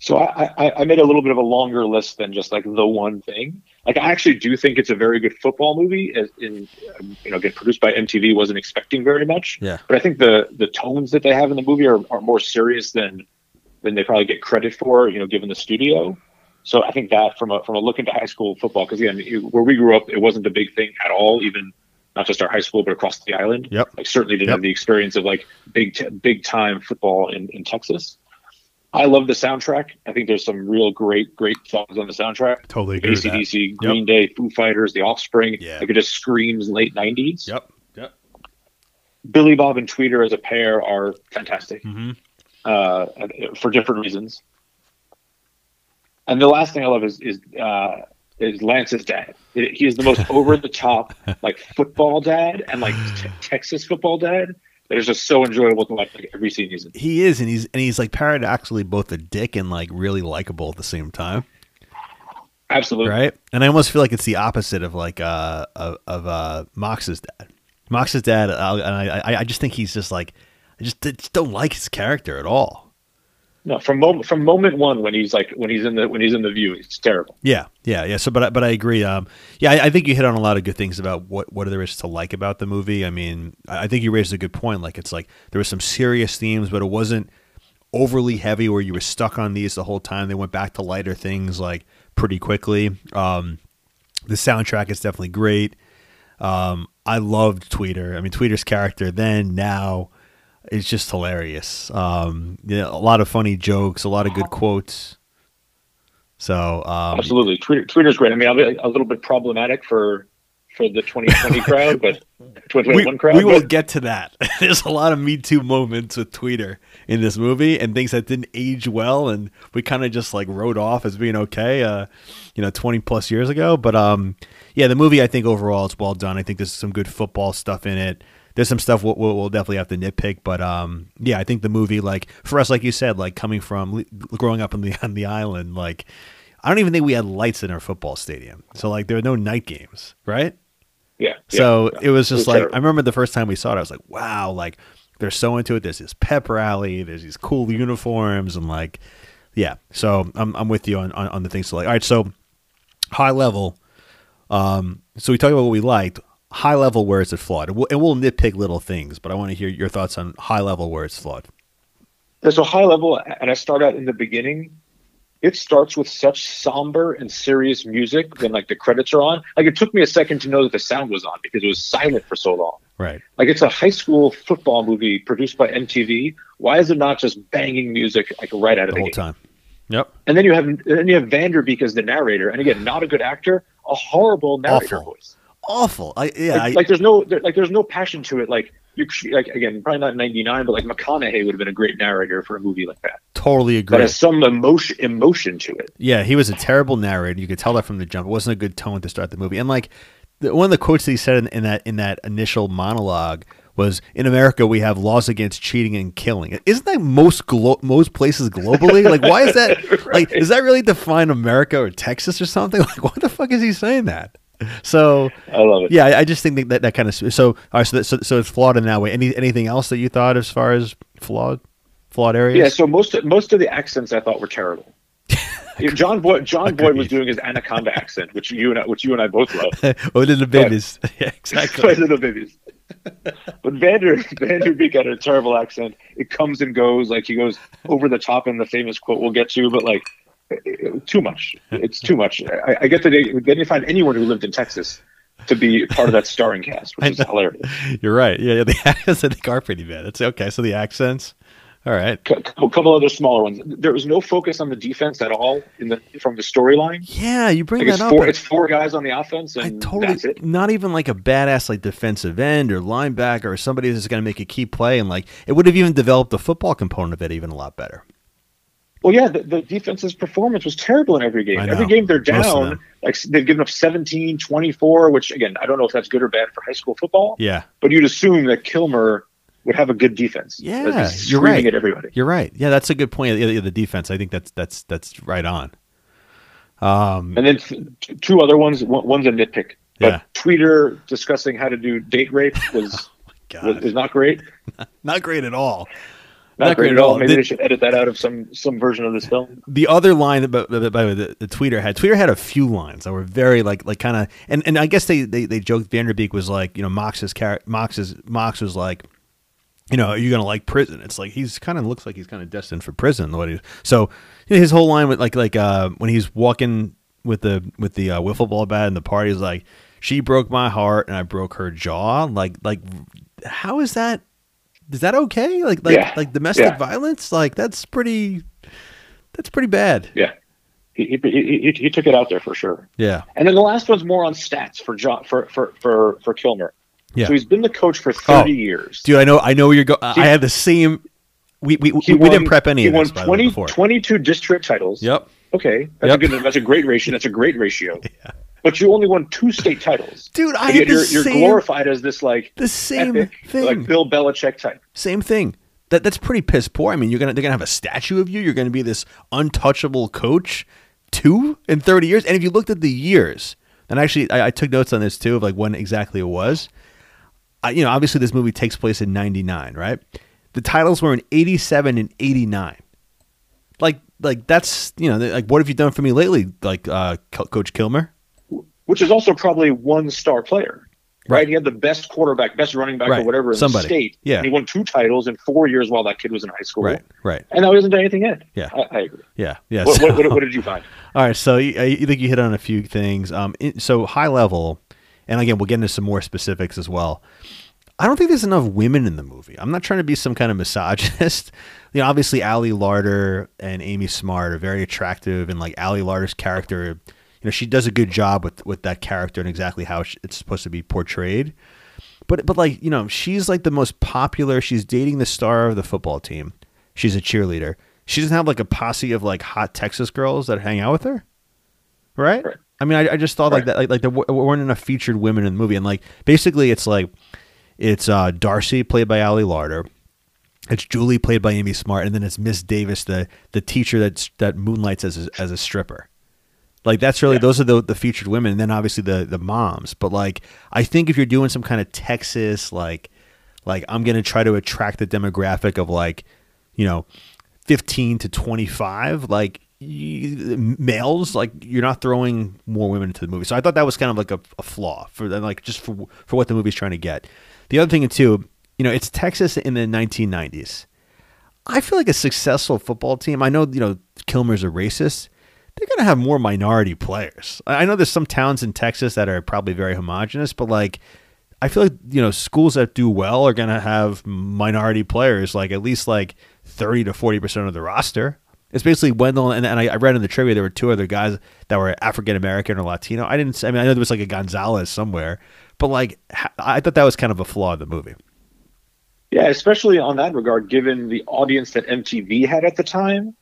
So I, I, I, made a little bit of a longer list than just like the one thing. Like I actually do think it's a very good football movie. As in, you know, get produced by MTV. wasn't expecting very much. Yeah. But I think the the tones that they have in the movie are, are more serious than than they probably get credit for. You know, given the studio. So I think that from a from a look into high school football, because again, where we grew up, it wasn't a big thing at all. Even not just our high school, but across the island. Yep. Like certainly didn't yep. have the experience of like big t- big time football in in Texas. I love the soundtrack. I think there's some real great, great songs on the soundtrack. Totally agree. ACDC, Green yep. Day, Foo Fighters, The Offspring. Yeah. Like it just screams late 90s. Yep. Yep. Billy Bob and Tweeder as a pair are fantastic mm-hmm. uh, for different reasons. And the last thing I love is is uh, is Lance's dad. He is the most over the top like football dad and like t- Texas football dad that is just so enjoyable to watch like every scene he's in. He is, and he's and he's like paradoxically both a dick and like really likable at the same time. Absolutely right. And I almost feel like it's the opposite of like uh of, of uh Mox's dad. Mox's dad, uh, and I I just think he's just like I just, I just don't like his character at all. No, from moment from moment one when he's like when he's in the when he's in the view, it's terrible. Yeah, yeah, yeah. So, but but I agree. Um, yeah, I, I, think you hit on a lot of good things about what what there is to like about the movie. I mean, I think you raised a good point. Like, it's like there was some serious themes, but it wasn't overly heavy where you were stuck on these the whole time. They went back to lighter things like pretty quickly. Um, the soundtrack is definitely great. Um, I loved Tweeder. I mean, Tweeder's character then now it's just hilarious. Um, yeah, a lot of funny jokes, a lot of good quotes. So um, absolutely, Tweeder, Tweeder's great. I mean, I'll be a little bit problematic for for the 2020 crowd, but 2021 we, crowd. We will get to that. There's a lot of Me Too moments with Tweeder in this movie, and things that didn't age well, and we kind of just like wrote off as being okay, uh, you know, 20 plus years ago. But um, yeah, the movie I think overall is well done. I think there's some good football stuff in it there's some stuff we'll, we'll, definitely have to nitpick, but um, yeah, I think the movie, like for us, like you said, like coming from growing up on the on the island, like I don't even think we had lights in our football stadium, so like there were no night games, right? Yeah. So yeah, it was just it was like terrible. I remember the first time we saw it, I was like, wow, like they're so into it. There's this pep rally, there's these cool uniforms, and like, yeah. So I'm I'm with you on on, on the things to like. All right, so high level. Um, so we talked about what we liked high level where is it flawed? And we'll, and we'll nitpick little things, but I want to hear your thoughts on high level where it's flawed. So high level, and I start out in the beginning. It starts with such somber and serious music when like the credits are on. Like it took me a second to know that the sound was on because it was silent for so long. Right. Like it's a high school football movie produced by MTV. Why is it not just banging music like right out of the, the whole game? time? Yep. And then you have and then you have Van Der Beek as the narrator, and again, not a good actor, a horrible narrator Awful. voice awful. I yeah, like, I, like there's no there, like there's no passion to it. Like you like again, probably not '99, but like McConaughey would have been a great narrator for a movie like that. totally That agree. has some emotion emotion to it. Yeah, he was a terrible narrator. You could tell that from the jump. It wasn't a good tone to start the movie. And like the, one of the quotes that he said in, in that in that initial monologue was, "In America, we have laws against cheating and killing." Isn't that most glo- most places globally? Like, why is that? Like, does that really define America or Texas or something? Like, what the fuck is he saying that? So I love it. yeah, I, I just think that that, that kind of so all right. So, that, so so it's flawed in that way. Any anything else that you thought as far as flawed flawed areas? Yeah, so most of, most of the accents I thought were terrible. Jon Voight Jon Voight was doing his anaconda accent, which you and I, which you and I both love. oh, the babies. Yeah, exactly. Little babies. But Vander Van Der Beek had a terrible accent. It comes and goes, like he goes over the top in the famous quote we'll get to, but like too much. It's too much. I, I get that they, they didn't find anyone who lived in Texas to be part of that starring cast, which is hilarious. You're right. Yeah, yeah the accents I think are pretty bad. It's okay. So the accents, all right. A couple other smaller ones. There was no focus on the defense at all in the from the storyline. Yeah, you bring Like that up. four, but it's four guys on the offense, I and totally that's it. not even like a badass like defensive end or linebacker or somebody that's going to make a key play and like it would have even developed the football component of it even a lot better. Well, yeah, the, the defense's performance was terrible in every game. Every game they're down. Like they've given up 17, 24, which again, I don't know if that's good or bad for high school football, Yeah, but you'd assume that Kilmer would have a good defense. Yeah, you're right. at everybody. you're right. Yeah, that's a good point. The, the defense, I think that's that's that's right on. Um, And then th- two other ones. One, one's a nitpick. But Yeah. Tweeder discussing how to do date rape was, was is not great. not great at all. Not, great, at all. Maybe The- they should edit that out of some some version of this film. the other line that by, by the, way, the, the Tweeder had Tweeder had a few lines that were very like like kind of and, and I guess they, they they joked Van Der Beek was like you know Mox's char- Mox's Mox was like you know are you gonna like prison it's like he's kind of looks like he's kind of destined for prison what he so you know, his whole line with like like uh when he's walking with the with the uh, wiffle ball bat in the party is like she broke my heart and I broke her jaw like like how is that is that okay like like Yeah. like domestic Yeah. violence like that's pretty that's pretty bad. Yeah, he, he, he, he took it out there for sure. Yeah. And then the last one's more on stats for John for for for for Kilmer. Yeah. So he's been the coach for oh. thirty years. Dude, I know I know where you're going. I had the same we we, we, won- didn't prep any he of won this by the 20, way 22 district titles. Yep. Okay, that's Yep. a good. That's a great ratio. That's a great ratio. But you only won two state titles. Dude, I yet you're, you're same glorified as this like the same epic, thing. like Bill Belichick type. same thing. That that's pretty piss poor. I mean, you're gonna they're gonna have a statue of you. You're gonna be this untouchable coach, two in thirty years. And if you looked at the years, and actually I, I took notes on this too of like when exactly it was. I, you know, obviously this movie takes place in '99, right? The titles were in '87 and '89. Like, like that's you know, like what have you done for me lately, like uh, Coach Kilmer? Which is also probably one star player. Right. Right. He had the best quarterback, best running back, Right. or whatever in Somebody. the state. Yeah. And he won two titles in four years while that kid was in high school. Right, right, And now he hasn't done anything yet. Yeah. I, I agree. yeah, yeah. What, so- what, what, what did you find? All right, so you, you think you hit on a few things. Um, so high level, and again, we'll get into some more specifics as well. I don't think there's enough women in the movie. I'm not trying to be some kind of misogynist. You know, obviously, Ali Larter and Amy Smart are very attractive, and like Ali Larter's character, you know, she does a good job with with that character and exactly how it's supposed to be portrayed. But but like you know, she's like the most popular. She's dating the star of the football team. She's a cheerleader. She doesn't have like a posse of like hot Texas girls that hang out with her, right? Right. I mean, I, I just thought like that, like like there w- weren't enough featured women in the movie, and like basically it's like it's uh, Darcy played by Ali Larter, it's Julie played by Amy Smart, and then it's Miss Davis, the the teacher that's that moonlights as a, as a stripper. Like that's really Yeah. those are the the featured women, and then obviously the the moms. But like I think if you're doing some kind of Texas like like I'm gonna try to attract the demographic of like you know 15 to 25 like you, males like you're not throwing more women into the movie so i thought that was kind of like a, a flaw for like just for for what the movie's trying to get the other thing too you know it's texas in the 1990s i feel like a successful football team i know you know kilmer's a racist they're going to have more minority players i know there's some towns in texas that are probably very homogenous but like I feel like you know schools that do well are going to have minority players, like at least like thirty to forty percent of the roster. It's basically Wendell, and, and I, I read in the trivia there were two other guys that were African American or Latino. I didn't. I mean, I know there was like a Gonzalez somewhere, but like I thought that was kind of a flaw in the movie. Yeah, especially on that regard, given the audience that MTV had at the time,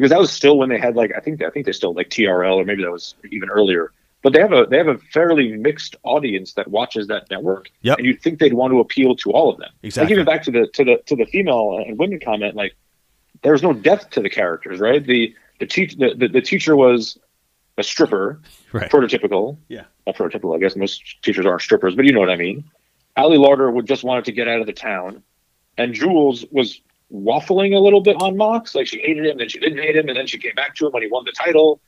because that was still when they had like I think I think they still like TRL or maybe that was even earlier. But they have a they have a fairly mixed audience that watches that network, Yep. and you'd think they'd want to appeal to all of them. Exactly. Like even back to the to the to the female and women comment, like there's no depth to the characters, right? The the teach the, the, the teacher was a stripper, Right. prototypical. Yeah. Not prototypical. I guess most teachers aren't strippers, but you know what I mean. Ali Larter would just wanted to get out of the town, and Jules was waffling a little bit on Mox. Like she hated him, then she didn't hate him, and then she came back to him when he won the title.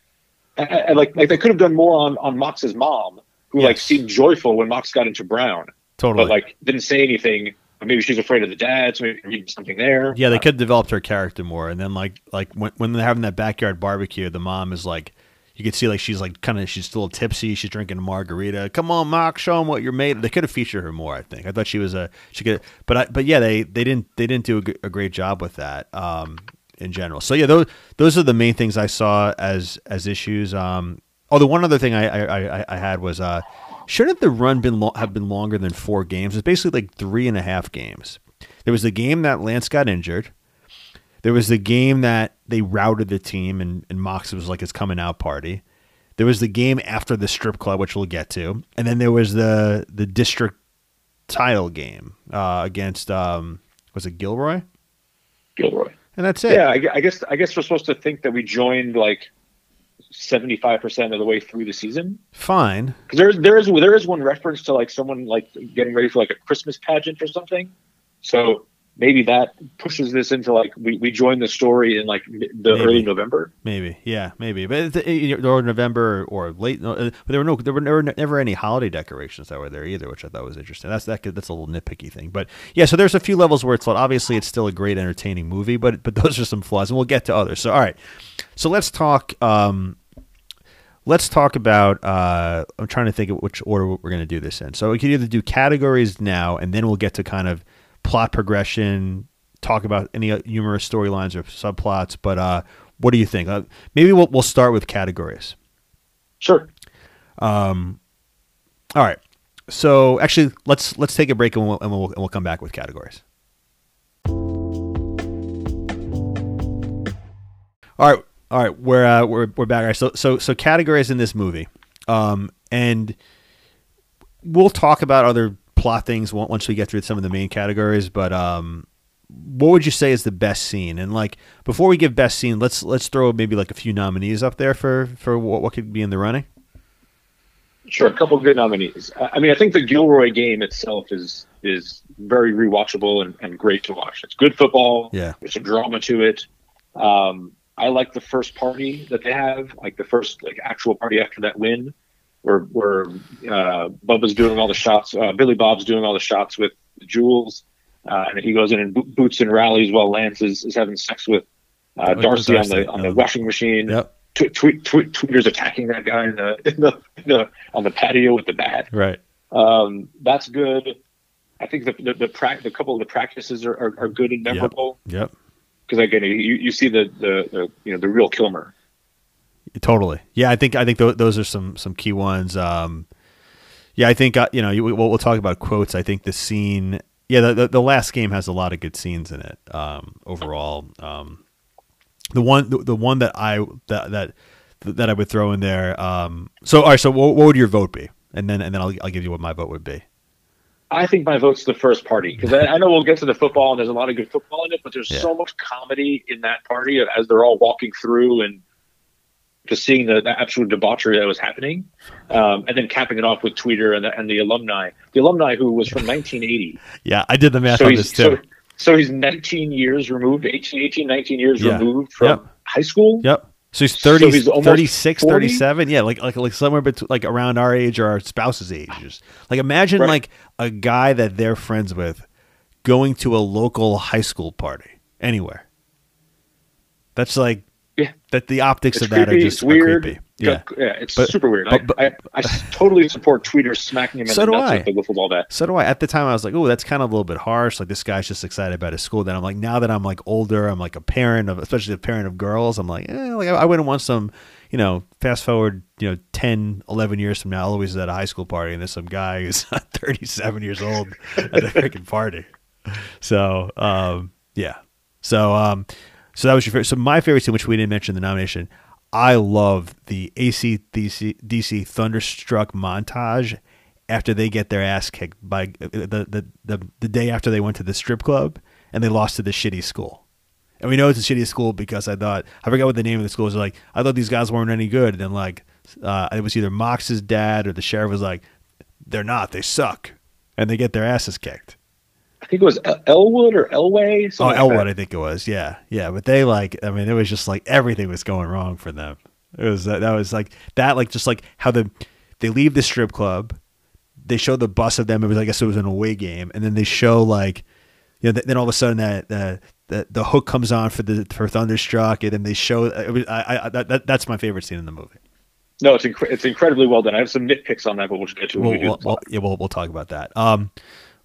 And, and like like they could have done more on on Mox's mom, who like seemed joyful when Mox got into Brown, Totally. but like didn't say anything. Maybe she's afraid of the dad, so maybe something there. yeah, they could have developed her character more, and then like like when when they're having that backyard barbecue, the mom is like. You could see like she's like kind of she's still tipsy. She's drinking a margarita. Come on, Mark, show them what you're made. They could have featured her more. I think. I thought she was a she could, but I, but yeah, they they didn't they didn't do a great job with that um, in general. So yeah, those those are the main things I saw as as issues. Um, oh, the one other thing I I, I, I had was uh, shouldn't the run been lo- have been longer than four games? It's basically like three and a half games. There was the game that Lance got injured. There was the game that they routed the team and, and Mox was like his coming out party. There was the game after the strip club, which we'll get to, and then there was the the district title game uh, against um, was it Gilroy? Gilroy. And that's it. Yeah, I, I guess I guess we're supposed to think that we joined like seventy five percent of the way through the season. Fine. Because there there is there is one reference to like someone like getting ready for like a Christmas pageant or something. So maybe that pushes this into like we, we joined the story in like the Maybe. early November. Maybe, yeah, maybe, but it, or November or late. No, uh, but there were no, there were never, never any holiday decorations that were there either, which I thought was interesting. That's that. That's a little nitpicky thing, but yeah. So there's a few levels where it's like, obviously it's still a great entertaining movie, but but those are some flaws, and we'll get to others. So all right, so let's talk. Um, let's talk about. Uh, I'm trying to think of which order we're going to do this in. So we can either do categories now, and then we'll get to kind of plot progression, talk about any humorous storylines or subplots. But uh, what do you think? Uh, maybe we'll we'll start with categories. Sure. Um, All right. So actually, let's let's take a break and we'll and we'll, and we'll come back with categories. All right, all right, we're uh, we're we're back. All right, so so so categories in this movie, um, and we'll talk about other plot things once we get through some of the main categories. But um, what would you say is the best scene? And like before we give best scene, let's let's throw maybe like a few nominees up there for for what, what could be in the running. Sure, a couple good nominees. I I mean, I think the Gilroy game itself is is very rewatchable and, and great to watch. It's good football. Yeah. There's some drama to it. Um, I like the first party that they have, like the first like actual party after that win, where where uh, Bubba's doing all the shots, uh, Billy Bob's doing all the shots with Jules, uh, and he goes in and bo- boots and rallies while Lance is, is having sex with uh, With Darcy, on the on the washing machine Yep. tweet, tweet, tweet, Tweeders attacking that guy in the, in the, in the on the patio with the bat. Right. Um, that's good. I think the the, the, prac- the couple of the practices are, are, are good and memorable Yep. because again you, you see the, the, the you know the real Kilmer. Totally. Yeah, I think I think th- those are some some key ones. Um, yeah, I think uh, you know you, we'll, we'll talk about quotes. I think the scene. Yeah, the, the the last game has a lot of good scenes in it. Um, overall, um, the one the, the one that I that that that I would throw in there. Um, so all right, so what, what would your vote be? And then and then I'll I'll give you what my vote would be. I think my vote's the first party because I, I know we'll get to the football and there's a lot of good football in it, but there's Yeah. so much comedy in that party as they're all walking through and just seeing the, the absolute debauchery that was happening, um, and then capping it off with Tweeder and the, and the alumni, the alumni who was from 1980. Yeah, I did the math so on this too. so, so he's 19 years removed 18 18 19 years Yeah. removed from Yep. high school Yep. So he's 30, so he's almost 36, 40? 37. Yeah, like like like somewhere between like around our age or our spouse's ages. Like imagine Right. like a guy that they're friends with going to a local high school party anywhere. That's like Yeah. that the optics It's of that are just weird. creepy. Yeah, yeah it's But- super weird. but- but- I, I, I totally support Tweeders smacking him in So the nuts I. with the wiffle ball bat. So do I. At the time, I was like, "Oh, that's kind of a little bit harsh." Like this guy's just excited about his school. Then I'm like, now that I'm like older, I'm like a parent of, especially a parent of girls. I'm like, eh, like I, I wouldn't want some, you know, fast forward, you know, 10, 11 years from now, I'll always at a high school party and there's some guy who's 37 years old at a freaking party. So, um, yeah. So, um, so that was your favorite. So my favorite scene, which we didn't mention the nomination, I love the ACDC DC Thunderstruck montage after they get their ass kicked by uh, the, the the the day after they went to the strip club and they lost to the shitty school. And we know it's a shitty school because I thought I forgot what the name of the school was. Like I thought these guys weren't any good. And then like uh, it was either Mox's dad or the sheriff was like, they're not. They suck, and they get their asses kicked. I think it was Elwood or Elway. Oh, like Elwood, that. I think it was. Yeah, yeah. But they like, I mean, it was just like everything was going wrong for them. It was that that was like that, like just like how the they leave the strip club, they show the bus of them. It was, I guess, it was an away game, and then they show like, you know, th- then all of a sudden that the the, the hook comes on for the for Thunderstruck, and then they show. It was, I, I that, that that's my favorite scene in the movie. No, it's incre- it's incredibly well done. I have some nitpicks on that, but we'll just get to it. We'll, we we'll, we'll, yeah, we'll, we'll talk about that. Um,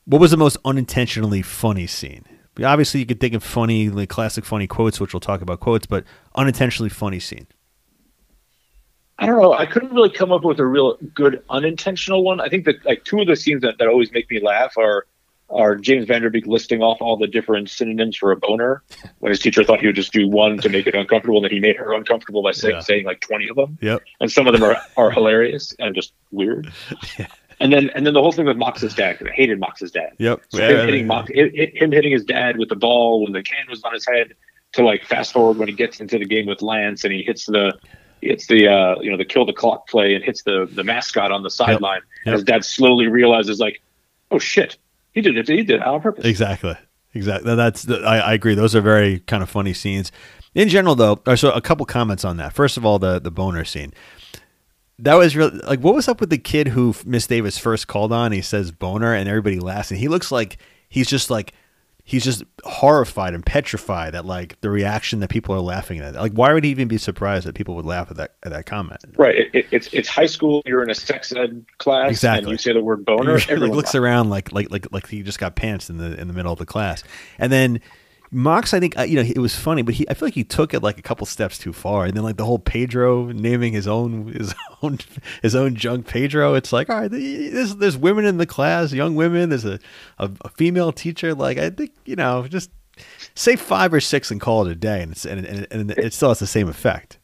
what was the most unintentionally funny scene? Obviously, you could think of funny, like classic funny quotes, which we'll talk about quotes, but unintentionally funny scene. I don't know. I couldn't really come up with a real good unintentional one. I think that like two of the scenes that, that always make me laugh are are James Van Der Beek listing off all the different synonyms for a boner when his teacher thought he would just do one to make it uncomfortable, and then he made her uncomfortable by saying, Yeah. saying like twenty of them, Yep. and some of them are, are hilarious and just weird. And then and then the whole thing with Mox's dad. I hated Mox's dad. Yep. So him hitting Mox, it, it- him hitting his dad with the ball when the can was on his head. To like fast forward when he gets into the game with Lance and he hits the hits the uh, you know the kill the clock play and hits the the mascot on the sideline. Yep. His dad slowly realizes like, oh shit, he did it. He did it on purpose. Exactly. Exactly. That's I, I agree. Those are very kind of funny scenes. In general, though, so a couple comments on that. First of all, the the boner scene. That was real. Like, what was up with the kid who Miss Davis first called on? He says boner, and everybody laughs, and he looks like he's just like he's just horrified and petrified at like the reaction that people are laughing at. Like, why would he even be surprised that people would laugh at that at that comment? Right. It, it, it's it's high school. You're in a sex ed class, Exactly. and you say the word boner. He like looks laughs. around like like like like he just got pants in the in the middle of the class, and then Mox, I think uh, you know it was funny, but he I feel like he took it like a couple steps too far, and then like the whole Pedro naming his own his own his own junk Pedro. It's like all right, there's there's women in the class, young women. There's a a, a female teacher. Like I think you know just say five or six and call it a day, and it's and, and, and it still has the same effect.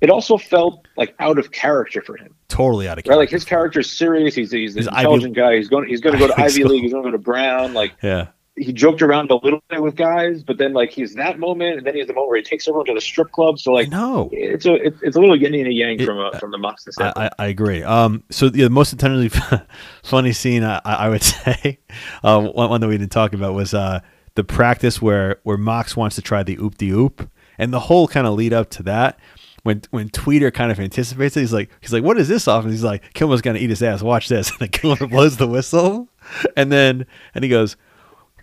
It also felt like out of character for him. Totally out of Right, character. like his character's serious. He's he's He's an Ivy- intelligent guy. He's going he's going to go to Ivy Ivy League. He's going to go to Brown. Like yeah. He joked around a little bit with guys, but then like he's that moment, and then he's the moment where he takes everyone to the strip club. So like no. it's a it's, it's a little yin and a yang It- from uh, from the Moxon I. I, I agree. Um, so the most intentionally funny scene I, I would say, uh, one, one that we didn't talk about was uh, the practice where where Mox wants to try the oop de oop, and the whole kind of lead up to that. When when Tweeder kind of anticipates it, he's like he's like, "What is this off?" And he's like, "Kilmer's gonna eat his ass. Watch this." And then Kilmer blows the whistle, and then and he goes,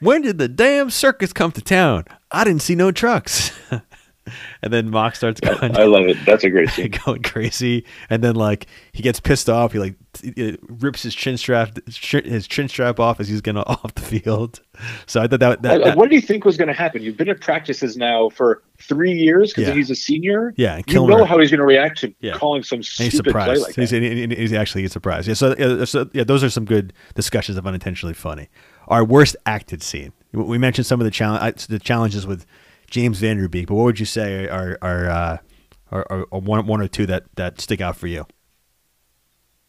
"When did the damn circus come to town? I didn't see no trucks." and then Mox starts going. I love it. That's a great scene. going crazy, and then like he gets pissed off. He like uh, rips his chin strap, his chin strap off as he's gonna off the field. So I thought that, that, Like, that- what do you think was going to happen? You've been at practices now for three years because Yeah. he's a senior. yeah, and You Kilmer, know how he's going to react to Yeah. calling some and he's stupid play surprised. like he's, that. and he's actually surprised. Yeah, so, so yeah, those are some good discussions of unintentionally funny. Our worst acted scene. We mentioned some of the challenge, the challenges with James Van Der Beek, but what would you say are are, uh, are, are, one one or two that that stick out for you?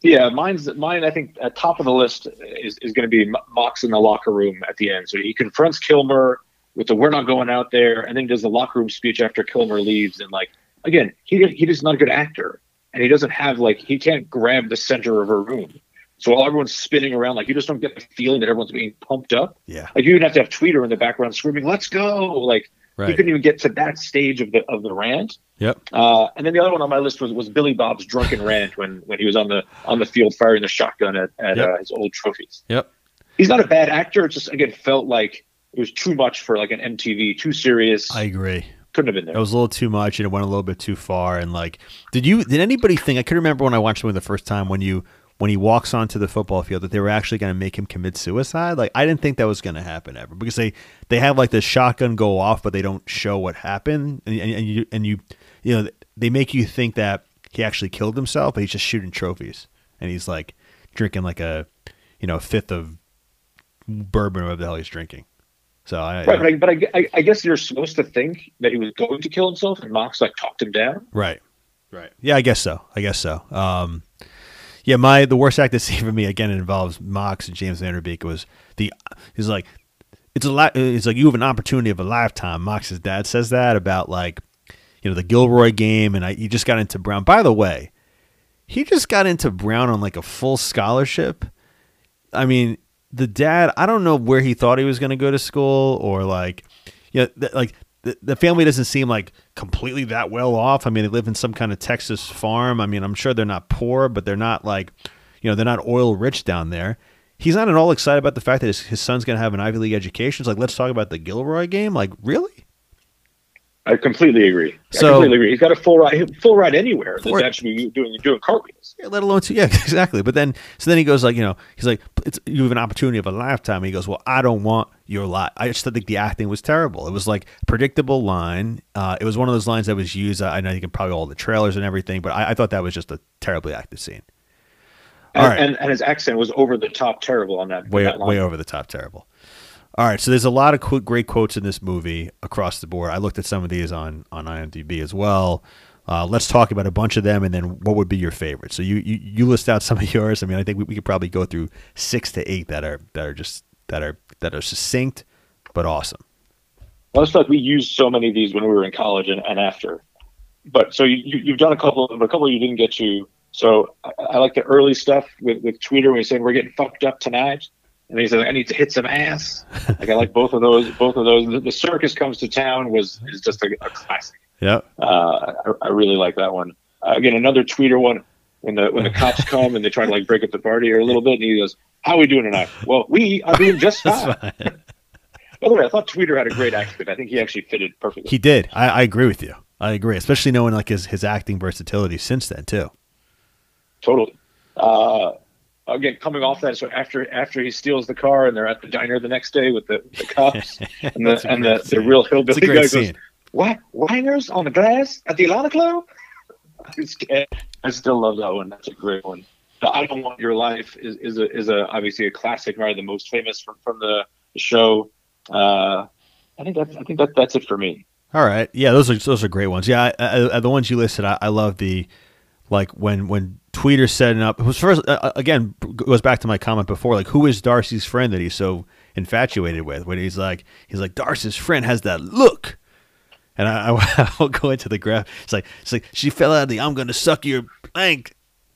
Yeah, mine's mine. I think at top of the list is, is going to be Mox in the locker room at the end. So he confronts Kilmer with the "We're not going out there," and then he does the locker room speech after Kilmer leaves. And like again, he he is not a good actor, and he doesn't have like he can't grab the center of a room. So while everyone's spinning around, like you just don't get the feeling that everyone's being pumped up. Yeah, Like you even have to have Tweeder in the background screaming, "Let's go!" Like he right. couldn't even get to that stage of the of the rant. Yep. Uh, and then the other one on my list was, was Billy Bob's drunken rant when, when he was on the on the field firing the shotgun at, at Yep. uh, his old trophies. Yep. He's not a bad actor. It just again felt like it was too much for like an MTV, too serious. I agree. couldn't have been there. It was a little too much, and it went a little bit too far. And like, did you? Did anybody think? I can remember when I watched him the first time when you when he walks onto the football field that they were actually going to make him commit suicide. Like, I didn't think that was going to happen ever because they they have like the shotgun go off, but they don't show what happened, and, and, and you and you you know they make you think that he actually killed himself, but he's just shooting trophies, and he's like drinking like a you know a fifth of bourbon or whatever the hell he's drinking. So I, right, but, I, but I, I, guess you're supposed to think that he was going to kill himself, and Mox like talked him down. Right, right. Yeah, I guess so. I guess so. Um, yeah, my the worst acted scene for me again involves Mox and James Van Der Beek was the he's like it's a lot. It's like you have an opportunity of a lifetime. Mox's dad says that about like you know the Gilroy game, and I he just got into Brown. By the way, he just got into Brown on like a full scholarship. I mean, the dad, I don't know where he thought he was going to go to school or like, you know, th- like the, the family doesn't seem like completely that well off. I mean, they live in some kind of Texas farm. I mean, I'm sure they're not poor, but they're not like, you know, they're not oil rich down there. He's not at all excited about the fact that his, his son's going to have an Ivy League education. It's like, let's talk about the Gilroy game. Like, really? I completely agree. So, I completely agree. He's got a full ride, full ride anywhere. That's actually doing doing cartwheels. Yeah, let alone two. Yeah, exactly. But then, so then he goes like, you know, he's like, you have an opportunity of a lifetime. And he goes, well, I don't want your lot. I just think the acting was terrible. It was like predictable line. Uh, it was one of those lines that was used. I know you can probably all the trailers and everything, but I, I thought that was just a terribly acted scene. And, right. and, and, his accent was over the top terrible on that. Way, that way over the top terrible. All right, so there's a lot of qu- great quotes in this movie across the board. I looked at some of these on on IMDb as well. Uh, let's talk about a bunch of them, and then what would be your favorite? So you you, you list out some of yours. I mean, I think we, we could probably go through six to eight that are that are just that are that are succinct but awesome. Well, it's like we used so many of these when we were in college and, and after. But so you, you have done a couple, of a couple you didn't get to. So I, I, like the early stuff with with Tweeder when he's saying we're getting fucked up tonight and he said, "I need to hit some ass." like I like both of those. Both of those. The, circus comes to town was is just a, a classic. Yeah, uh, I, I, really like that one. Uh, again, another Tweeder one when the when the cops come and they try to like break up the party or a little bit, and he goes, "How are we doing tonight?" Well, we are doing just fine. By the way, I thought Tweeder had a great accent. I think he actually fitted perfectly. He did. I, I agree with you. I agree, especially knowing like his his acting versatility since then too. Totally. Uh, again coming off that so after after he steals the car and they're at the diner the next day with the, the cops and the and the, the real hillbilly guy goes what? Wangers on the glass at the Atlanta Club? I still love that one. That's a great one. The I don't want your life is, is a is a obviously a classic right the most famous from from the, the show. Uh I think that's I think that that's it for me. All right. Yeah those are those are great ones. Yeah I, I, the ones you listed I, I love the like when when Tweeder setting up. It was first uh, uh, again goes back to my comment before. Like, who is Darcy's friend that he's so infatuated with? When he's like, he's like Darcy's friend has that look, and I, I, will go into the graph. It's like it's like she fell out of the "I'm to suck your blank"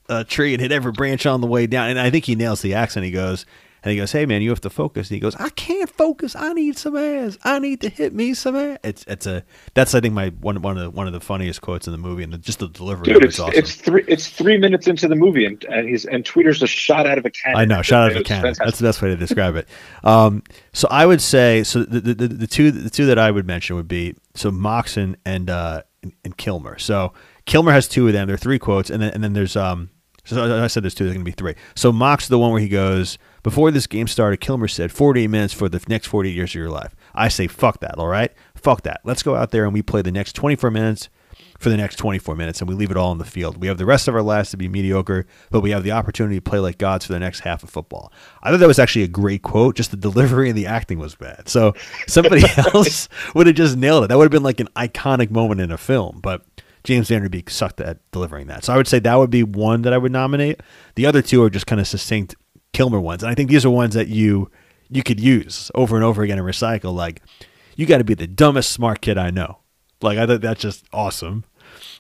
uh, tree and hit every branch on the way down. And I think he nails the accent. He goes, and he goes, "Hey man, you have to focus." And he goes, "I can't focus. I need some ass. I need to hit me some ass." It's it's a that's I think my one one of the one of the funniest quotes in the movie, and the, just the delivery. Dude, it's, awesome. it's three it's three minutes into the movie, and and he's and Tweeder's a shot out of a cannon. I know, shot out of a cannon. That's the best way to describe it. Um, so I would say so the, the, the the two the two that I would mention would be so Moxon and uh and, Kilmer. So Kilmer has two of them. There are three quotes, and then and then there's um. So I said there's two. There's going to be three. So Mox, the one where he goes, before this game started, Kilmer said 48 minutes for the next 48 years of your life. I say, fuck that, all right? Fuck that. Let's go out there and we play the next 24 minutes for the next 24 minutes and we leave it all on the field. We have the rest of our lives to be mediocre, but we have the opportunity to play like gods for the next half of football. I thought that was actually a great quote. Just the delivery and the acting was bad. So somebody else would have just nailed it. That would have been like an iconic moment in a film, but James Van Der sucked at delivering that. So I would say that would be one that I would nominate. The other two are just kind of succinct Kilmer ones, and I think these are ones that you you could use over and over again and recycle. Like, you got to be the dumbest smart kid I know. Like, I thought that's just awesome.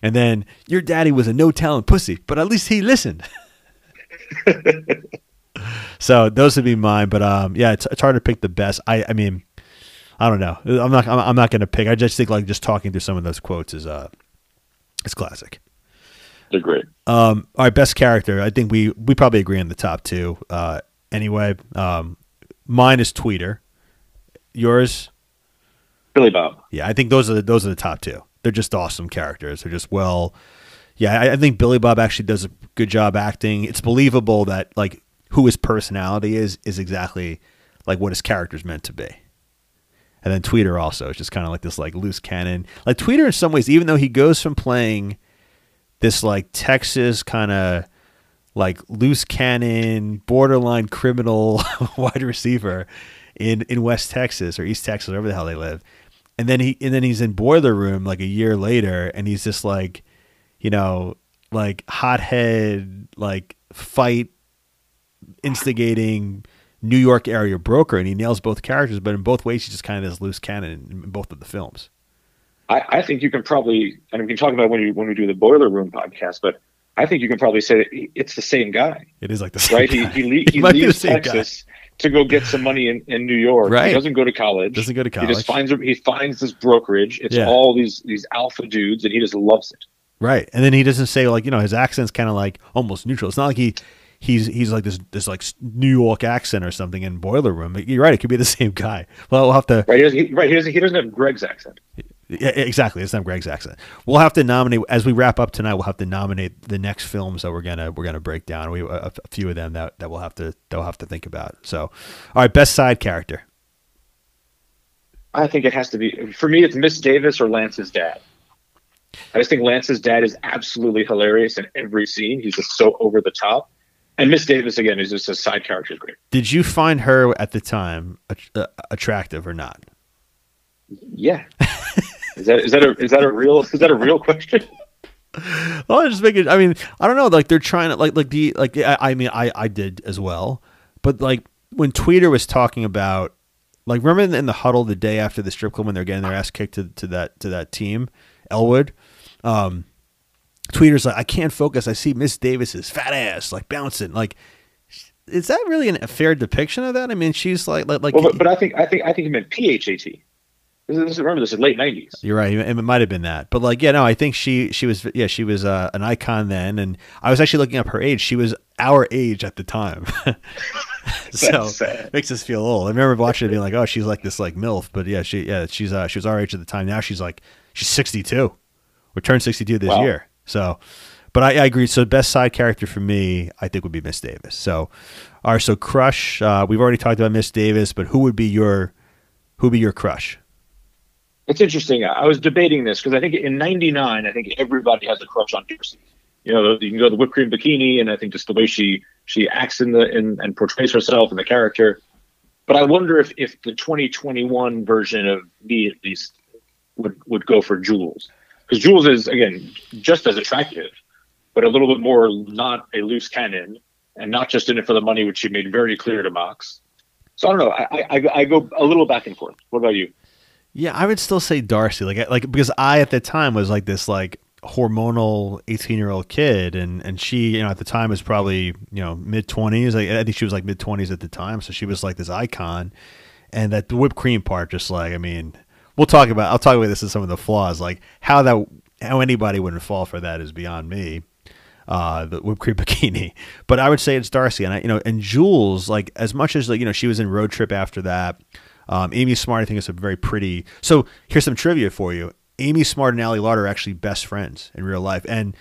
And then your daddy was a no talent pussy, but at least he listened. so those would be mine. But um, yeah, it's, it's hard to pick the best. I I mean, I don't know. I'm not I'm, I'm not gonna pick. I just think like just talking through some of those quotes is uh, it's classic. They're great. Um, our best character, I think we we probably agree on the top two. Uh, anyway, um, mine is Tweeder. Yours? Billy Bob. Yeah, I think those are the, those are the top two. They're just awesome characters. They're just well. Yeah, I, I think Billy Bob actually does a good job acting. It's believable that like who his personality is is exactly like what his character's meant to be. And then Tweeder also is just kind of like this like loose cannon. Like Tweeder in some ways, even though he goes from playing this like Texas kind of like loose cannon, borderline criminal wide receiver in in West Texas or East Texas, wherever the hell they live. And then he and then he's in Boiler Room like a year later, and he's just like, you know, like hothead, like fight instigating New York area broker, and he nails both characters. But in both ways, he's just kind of this loose cannon in, in both of the films. I, I think you can probably, and I mean we can talk about when you when we do the Boiler Room podcast, but I think you can probably say it's the same guy. It is like the same right. Guy. He he, he leaves Texas guy. to go get some money in, in New York. Right. He doesn't go to college. Doesn't go to college. He just finds he finds this brokerage. It's Yeah. all these these alpha dudes, and he just loves it. Right. And then he doesn't say like, you know, his accent's kind of like almost neutral. It's not like he he's he's like this this like New York accent or something in Boiler Room. You're right, it could be the same guy. Well, we'll have to Right. He doesn't, he, right. He doesn't he doesn't have Greg's accent. Yeah, exactly. It's not Greg's accent. We'll have to nominate as we wrap up tonight. We'll have to nominate the next films that we're gonna we're gonna break down. We a, a few of them that, that we'll have to that we'll have to think about. So, all right, best side character. I think it has to be for me. It's Miss Davis or Lance's dad. I just think Lance's dad is absolutely hilarious in every scene. He's just so over the top. And Miss Davis again is just a side character. Great. Did you find her at the time uh, attractive or not? Yeah. is that is that a is that a real is that a real question? Well, I just make it. I mean, I don't know. Like they're trying to like like the like. I, I mean, I I did as well. But like when Tweeder was talking about like remember in the, in the huddle the day after the strip club when they're getting their ass kicked to, to that to that team, Elwood. Um, Tweeder's like, I can't focus. I see Miss Davis's fat ass like bouncing. Like, is that really an, a fair depiction of that? I mean, she's like like like. Well, but, but I think I think I think he meant PHAT. This is, this is, remember this is late nineties. You're right. It might have been that, but like, yeah, no, I think she she was yeah she was uh, an icon then, and I was actually looking up her age. She was our age at the time, so sad. makes us feel old. I remember watching it being like, oh, she's like this like milf, but yeah, she yeah she's uh, she was our age at the time. Now she's like she's 62. We turned 62 this Wow. year, so. But I, I agree. So best side character for me, I think would be Miss Davis. So, all right. So crush. Uh, we've already talked about Miss Davis, but who would be your who would be your crush? It's interesting. I was debating this because I think in '99, I think everybody has a crush on Darcy. You know, you can go to the whipped cream bikini, and I think just the way she she acts in the in, and portrays herself and the character. But I wonder if if the 2021 version of me at least would would go for Jules because Jules is again just as attractive, but a little bit more not a loose cannon and not just in it for the money, which she made very clear to Mox. So I don't know. I, I I go a little back and forth. What about you? Yeah, I would still say Darcy, like like because I at the time was like this like hormonal eighteen year old kid, and and she you know at the time was probably you know mid twenties. I, I think she was like mid twenties at the time, so she was like this icon, and that whipped cream part, just like I mean, we'll talk about. I'll talk about this as some of the flaws, like how that how anybody wouldn't fall for that is beyond me. Uh, the whipped cream bikini, but I would say it's Darcy, and I, you know, and Jules, like as much as like you know, she was in Road Trip after that. Um, Amy Smart, I think, is a very pretty. So here's some trivia for you. Amy Smart and Ali Larter are actually best friends in real life, and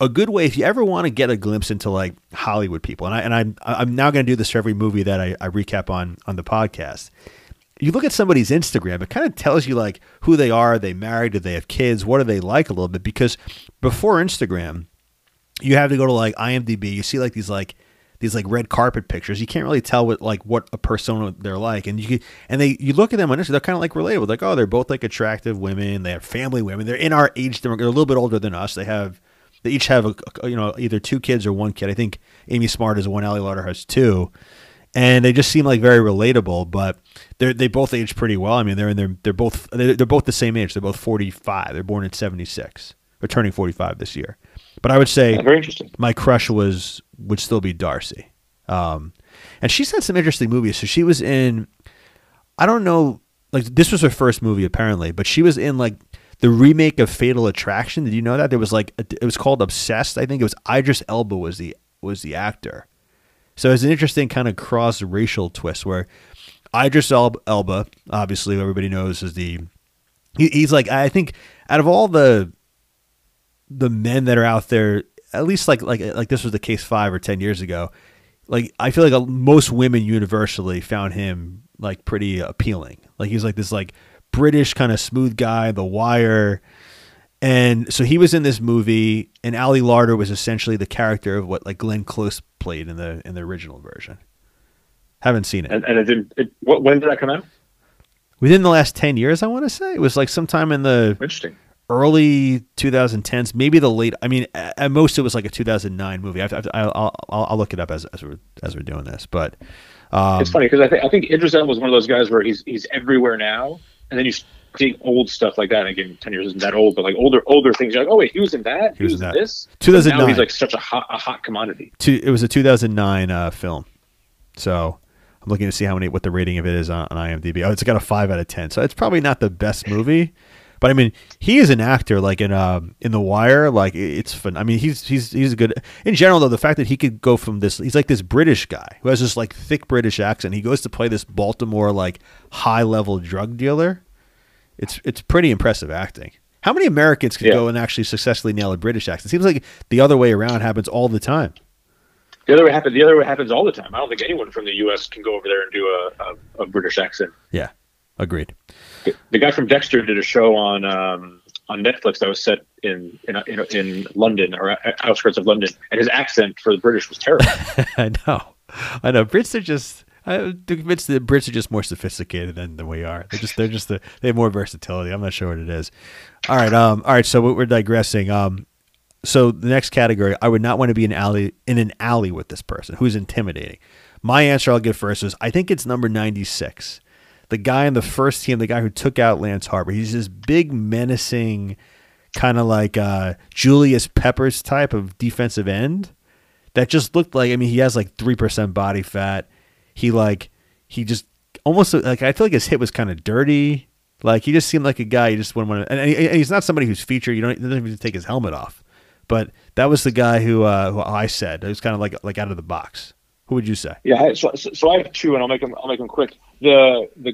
a good way if you ever want to get a glimpse into like Hollywood people, and I and I'm I'm now going to do this for every movie that I, I recap on on the podcast. You look at somebody's Instagram, it kind of tells you like who they are. Are they married? Do they have kids? What do they like a little bit? Because before Instagram, you have to go to like IMDb. You see like these like these like red carpet pictures. You can't really tell what like what a persona they're like, and you and they you look at them on Instagram, they're kind of like relatable. Like oh, they're both like attractive women. They have family women. They're in our age. They're a little bit older than us. They have they each have a, a- you know either two kids or one kid. I think Amy Smart is one. Ali Larter has two. And they just seem like very relatable, but they they both age pretty well. I mean, they're in their they're both they're, they're both the same age. They're both forty five. They're born in seventy six. They're turning forty five this year. But I would say Yeah, very interesting. my crush was would still be Darcy. Um, and she's had some interesting movies. So she was in, I don't know, like this was her first movie apparently, but she was in like the remake of Fatal Attraction. Did you know that there was like it was called Obsessed? I think it was Idris Elba was the was the actor. So it's an interesting kind of cross racial twist where Idris Elba, obviously everybody knows is the he, he's like I think out of all the the men that are out there, at least like like like this was the case five or ten years ago. Like I feel like most women universally found him like pretty appealing. Like he's like this like British kind of smooth guy, The Wire. And so he was in this movie, and Ali Larter was essentially the character of what like Glenn Close played in the in the original version. Haven't seen it. And, and it didn't. It, when did that come out? Within the last ten years, I want to say it was like sometime in the Interesting. Early 2010s, maybe the late. I mean, at most it was like a 2009 movie. I've, I've, I'll, I'll I'll look it up as as we're as we're doing this, but um, it's funny because I think I think Idris Elba was one of those guys where he's he's everywhere now, and then you see old stuff like that. And again, ten years isn't that old, but like older older things. You're like, oh wait, he was in that. He was in that. This. 2009. Now he's like such a hot a hot commodity. two, it was a 2009 uh, film. So I'm looking to see how many what the rating of it is on, on IMDb. Oh, it's got a five out of ten. So it's probably not the best movie, but I mean, he is an actor. Like in um in The Wire, like it's fun. I mean, he's he's he's a good in general though. The fact that he could go from this, he's like this British guy who has this like thick British accent. He goes to play this Baltimore like high level drug dealer. It's it's pretty impressive acting. How many Americans could Yeah. go and actually successfully nail a British accent? It seems like the other way around happens all the time. The other way happens. The other way happens all the time. I don't think anyone from the U.S. can go over there and do a, a, a British accent. Yeah, agreed. The, guy from Dexter did a show on um, on Netflix that was set in in, in in London or outskirts of London, and his accent for the British was terrible. I know, I know. Brits are just. I'm convinced the Brits are just more sophisticated than, than we are. They're just they're just the, they have more versatility. I'm not sure what it is. All right, um, all right. So we're digressing. Um, so the next category, I would not want to be in alley in an alley with this person who's intimidating. My answer I'll give first is I think it's number 96. The guy in the first team, the guy who took out Lance Harbor. He's this big menacing kind of like uh, Julius Peppers type of defensive end that just looked like I mean he has like 3% body fat. He like he just almost like I feel like his hit was kind of dirty. Like he just seemed like a guy you just wouldn't want to. And, and he's not somebody who's featured. You don't he doesn't even take his helmet off. But that was the guy who uh, who I said it was kind of like like out of the box. Who would you say? Yeah, so, so I have two, and I'll make them. I'll make them quick. The the,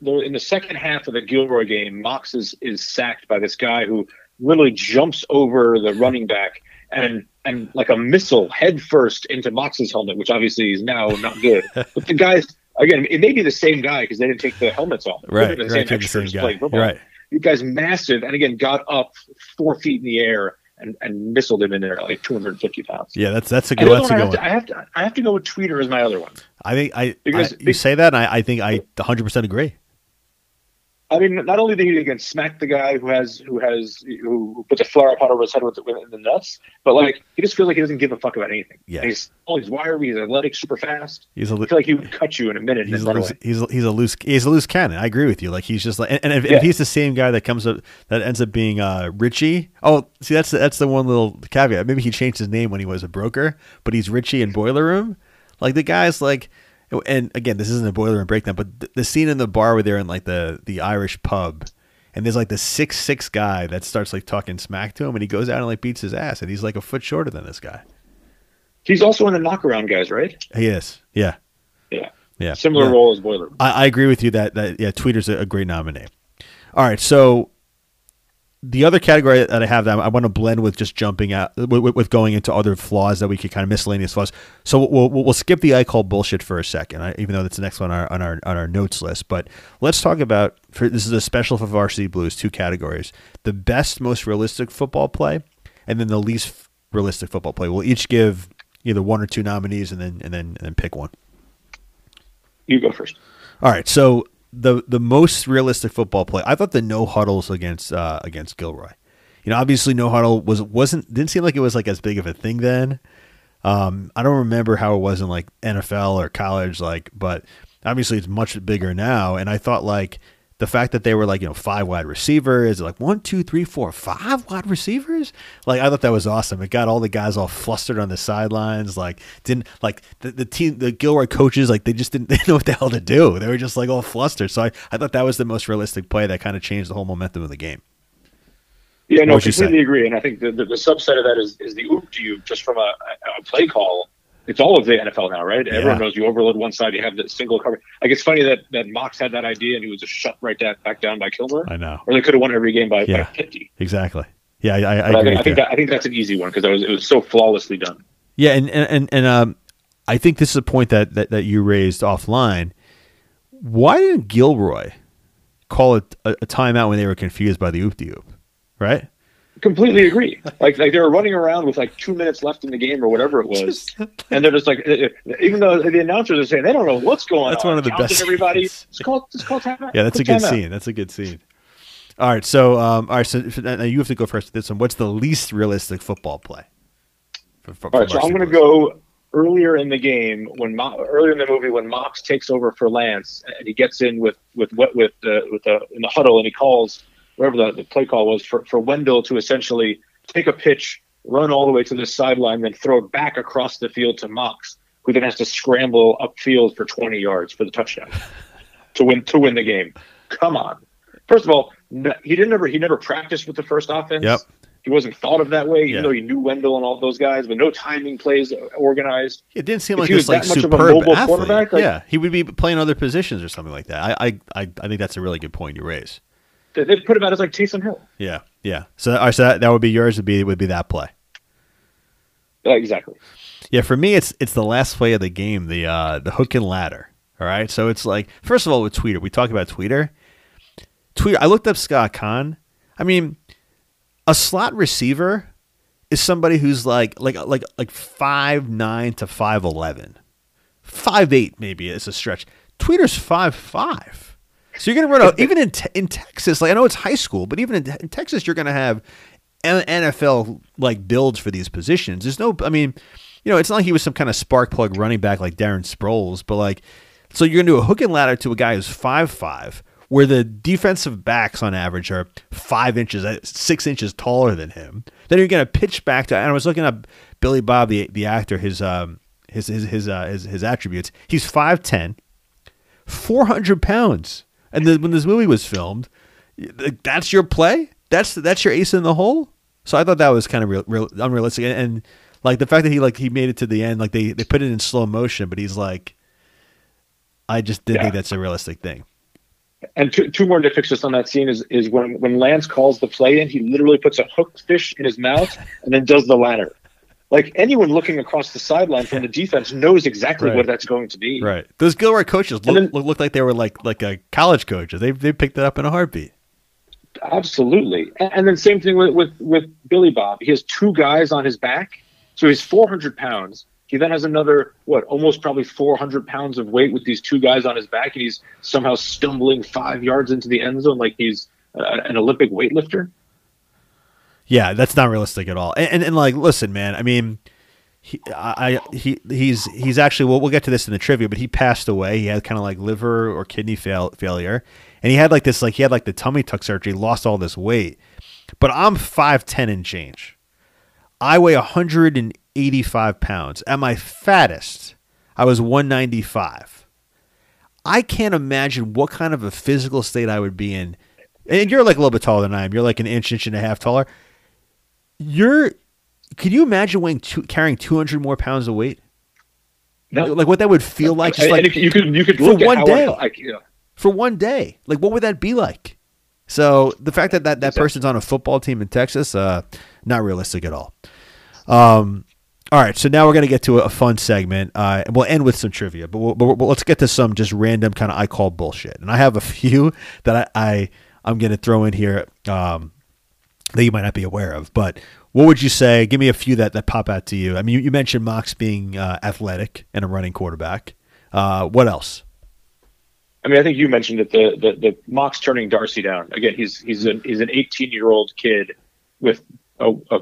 the in the second half of the Gilroy game, Mox is is sacked by this guy who literally jumps over the running back and and like a missile head first into Mox's helmet, which obviously is now not good. but the guys again, it may be the same guy because they didn't take the helmets off. Right, been right, the the same same guy. Right. You guys massive, and again got up four feet in the air and and missiled him in there like 250 pounds. Yeah, that's that's a good that's a one, I, have to, I have to I have to go with Tweeder as my other one. I think I, I Because you they- say that, and I, I think I 100 percent agree. I mean, not only did he again smack the guy who has who has who puts a flower pot over his head with, with in the nuts, but like he just feels like he doesn't give a fuck about anything. Yeah. And he's oh he's wiry, he's athletic, super fast. He's a I li- feel like he would cut you in a minute he's a loose, he's a, he's a loose he's a loose cannon. I agree with you. Like he's just like and, and if, Yeah. if he's the same guy that comes up that ends up being uh Richie. Oh, see that's the, that's the one little caveat. Maybe he changed his name when he was a broker, but he's Richie in Boiler Room. Like the guy's like and again, this isn't a boiler and breakdown, but the, the scene in the bar where they're in like the the Irish pub and there's like the six six guy that starts like talking smack to him and he goes out and like beats his ass and he's like a foot shorter than this guy. He's also in the knockaround guys, right? He is. Yeah. Yeah. Yeah. Similar Yeah. role as Boiler. I, I agree with you that that yeah, Tweeder's a, a great nominee. All right, so the other category that I have that I want to blend with just jumping out with, with- going into other flaws that we could kind of miscellaneous flaws. So we'll we'll, we'll skip the I call bullshit for a second, even though that's the next one on our, on our on our notes list. But let's talk about for this is a special for Varsity Blues two categories: the best, most realistic football play, and then the least realistic football play. We'll each give either one or two nominees, and then and then and then pick one. You go first. All right, so the the most realistic football play, I thought the no huddles against uh, against Gilroy. You know, obviously no huddle was wasn't didn't seem like it was like as big of a thing then. Um, I don't remember how it was in like NFL or college, like, but obviously it's much bigger now. And I thought like the fact that they were like you know five wide receivers, like one, two, three, four, five wide receivers, like I thought that was awesome. It got all the guys all flustered on the sidelines, like didn't like the, the team, the Gilroy coaches, like they just didn't they didn't know what the hell to do. They were just like all flustered. So I, I thought that was the most realistic play that kind of changed the whole momentum of the game. Yeah, no, What'd you say? completely agree. And I think the, the, the subset of that is, is the oop to you just from a, a play call. It's all of the NFL now, right? Yeah. Everyone knows you overload one side, you have the single cover. Like it's funny that that Mox had that idea and he was just shut right down, back down by Kilmer, I know or they could have won every game by, Yeah. by fifty. exactly. Yeah, I, I, I agree. think, I think that I think that's an easy one because it was it was so flawlessly done. Yeah, and and and, and um, I think this is a point that, that that you raised offline. Why didn't Gilroy call it a, a timeout when they were confused by the oop de oop? Right? Completely agree. Like like they were running around with like two minutes left in the game or whatever it was, and they're just like, uh, uh, even though the announcers are saying they don't know what's going That's on. one of the counting best Everybody, scenes. just call just call timeout. Yeah, that's a good timeout. scene. That's a good scene. All right, so um, all right, so now you have to go first with this one. What's the least realistic football play? For, for, All right, so I'm going to go earlier in the game when Mo- earlier in the movie when Mox takes over for Lance and he gets in with with with with the with the in the huddle and he calls whatever the, the play call was for for Wendell to essentially take a pitch, run all the way to the sideline, then throw it back across the field to Mox, who then has to scramble upfield for 20 yards for the touchdown to win to win the game. Come on. First of all, no, he didn't ever he never practiced with the first offense. Yep. He wasn't thought of that way, even Yeah. though he knew Wendell and all those guys, but no timing plays uh, organized. It didn't seem if like he was like that much of a mobile athlete. quarterback, like- yeah, he would be playing other positions or something like that. I, I, I think that's a really good point you raise. They, put him out as like Taysom Hill. Yeah, yeah. So, all right, so that, that would be yours. Would be would be that play. Yeah, exactly. Yeah, for me, it's it's the last play of the game, the uh, the hook and ladder. All right, so it's like first of all with Tweeder, we talk about Tweeder. Tweeder, I looked up Scott Caan. I mean, a slot receiver is somebody who's like like like like five nine to five eleven, five eight maybe is a stretch. Tweeder's five five. So you're gonna run out even in te- in Texas. Like I know it's high school, but even in, in Texas, you're gonna have NFL like builds for these positions. There's no, I mean, you know, it's not like he was some kind of spark plug running back like Darren Sproles, but like, so you're gonna do a hook and ladder to a guy who's five five, where the defensive backs on average are five inches, uh, six inches taller than him. Then you're gonna pitch back to. And I was looking up Billy Bob, the the actor, his um his his his uh, his, his attributes. He's five ten. 400 pounds. And then when this movie was filmed, that's your play? That's that's your ace in the hole? So I thought that was kind of real, real unrealistic and, and like the fact that he like he made it to the end like they they put it in slow motion but he's like I just didn't Yeah. think that's a realistic thing. And two, two more nitpicks just on that scene is, is when, when Lance calls the play in, he literally puts a hooked fish in his mouth and then does the ladder. Like anyone looking across the sideline from the defense knows exactly Right. what that's going to be. Right. Those Gilroy coaches look, then- look, like they were like like a college coaches. They they picked it up in a heartbeat. Absolutely. And, and then same thing with, with, with Billy Bob. He has two guys on his back. So he's 400 pounds. He then has another, what, almost probably 400 pounds of weight with these two guys on his back. And he's somehow stumbling five yards into the end zone like he's uh, an Olympic weightlifter. Yeah, that's not realistic at all. And, and, and like, listen, man. I mean, he, I, he, he's, he's actually. Well, we'll get to this in the trivia, but he passed away. He had kind of like liver or kidney fail, failure, and he had like this, like he had like the tummy tuck surgery, lost all this weight. But I'm five ten and change. I weigh 185 pounds. At my fattest, I was 195. I can't imagine what kind of a physical state I would be in. And you're like a little bit taller than I am. You're like an inch, inch and a half taller. You're. Could you imagine weighing two, carrying 200 more pounds of weight? No. Like what that would feel like, just and, like you could you could for one day. like, you know, for one day. Like, what would that be like? So the fact that that, that Exactly. person's on a football team in Texas, uh, not realistic at all. Um, all right, so now we're gonna get to a, fun segment. Uh, and we'll end with some trivia, but, we'll, but, but let's get to some just random kind of I call bullshit. And I have a few that I, I I'm gonna throw in here um, that you might not be aware of. But what would you say? Give me a few that, that pop out to you. I mean, you, you mentioned Mox being uh, athletic and a running quarterback. Uh, what else? I mean, I think you mentioned it. The the the Mox turning Darcy down again. He's he's an he's an 18 year old kid with a, a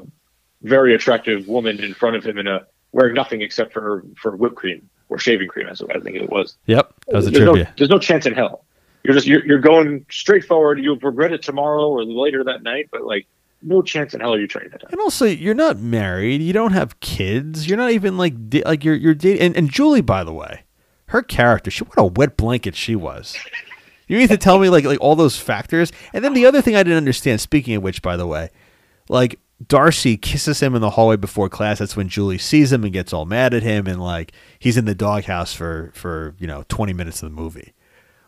very attractive woman in front of him and a wearing nothing except for for whipped cream or shaving cream, as I think it was. Yep, that was a there's trivia. No, there's no chance in hell. You're just you're, you're going straight forward. You'll regret it tomorrow or later that night, but like no chance in hell are you that down. And also, you're not married. You don't have kids. You're not even like di- like you're you're dating. And, and Julie, by the way, her character, she what a wet blanket she was. You need to tell me like like all those factors. And then the other thing I didn't understand. Speaking of which, by the way, like Darcy kisses him in the hallway before class. That's when Julie sees him and gets all mad at him, and like he's in the doghouse for for you know twenty minutes of the movie.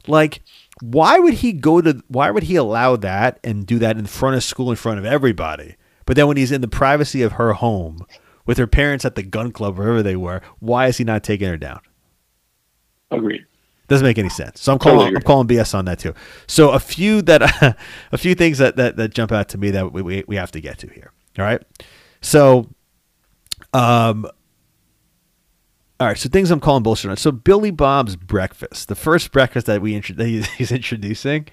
Like, why would he go to? Why would he allow that and do that in front of school, in front of everybody? But then when he's in the privacy of her home with her parents at the gun club, wherever they were, why is he not taking her down? Agreed. Doesn't make any sense. So I'm calling Totally I'm calling BS on that too. So a few that a few things that, that that jump out to me that we, we we have to get to here. All right. So um all right, so things I'm calling bullshit on. So Billy Bob's breakfast, the first breakfast that we that he's, introducing,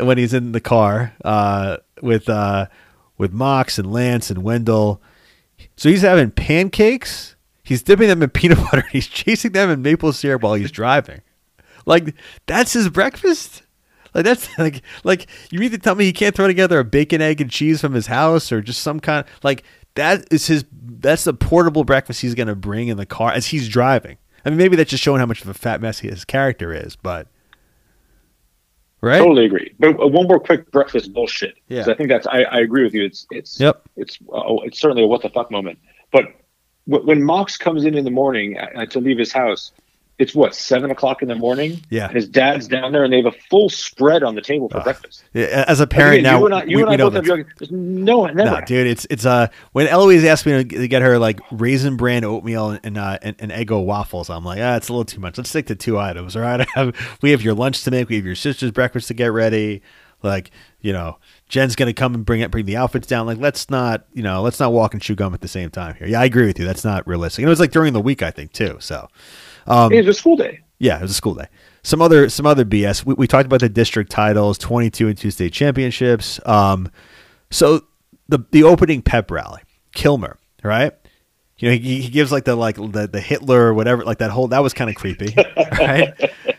when he's in the car uh, with uh, with Mox and Lance and Wendell. So he's having pancakes. He's dipping them in peanut butter. He's chasing them in maple syrup while he's driving. Like that's his breakfast. Like that's like like you mean to tell me he can't throw together a bacon, egg, and cheese from his house or just some kind like that is his that's the portable breakfast he's gonna bring in the car as he's driving. I mean maybe that's just showing how much of a fat mess his character is, but right? Totally agree. But uh, one more quick breakfast bullshit. Yeah. I think that's I, I agree with you. It's it's Yep. it's uh, it's certainly a what the fuck moment. But when Mox comes in in the morning to leave his house, it's what seven o'clock in the morning. Yeah. And his dad's down there, and they have a full spread on the table for breakfast. Yeah, As a parent Again, now, you and I, you we, and we I know both have young. There's no, never. No, dude, it's it's uh when Eloise asked me to get her like raisin bran oatmeal and and, uh, and, and Eggo waffles, I'm like, ah, it's a little too much. Let's stick to two items. All right, I have, we have your lunch to make, we have your sister's breakfast to get ready. Like, you know, Jen's gonna come and bring it, bring the outfits down. Like, let's not, you know, let's not walk and chew gum at the same time here. Yeah, I agree with you. That's not realistic. And it was like during the week, I think too. So, um, was a school day. yeah, it was a school day. Some other some other BS. We, we talked about the district titles, twenty two and two state championships. Um, so the the opening pep rally, Kilmer, right? You know, he, he gives like the like the, the Hitler or whatever, like that whole that was kind of creepy, right?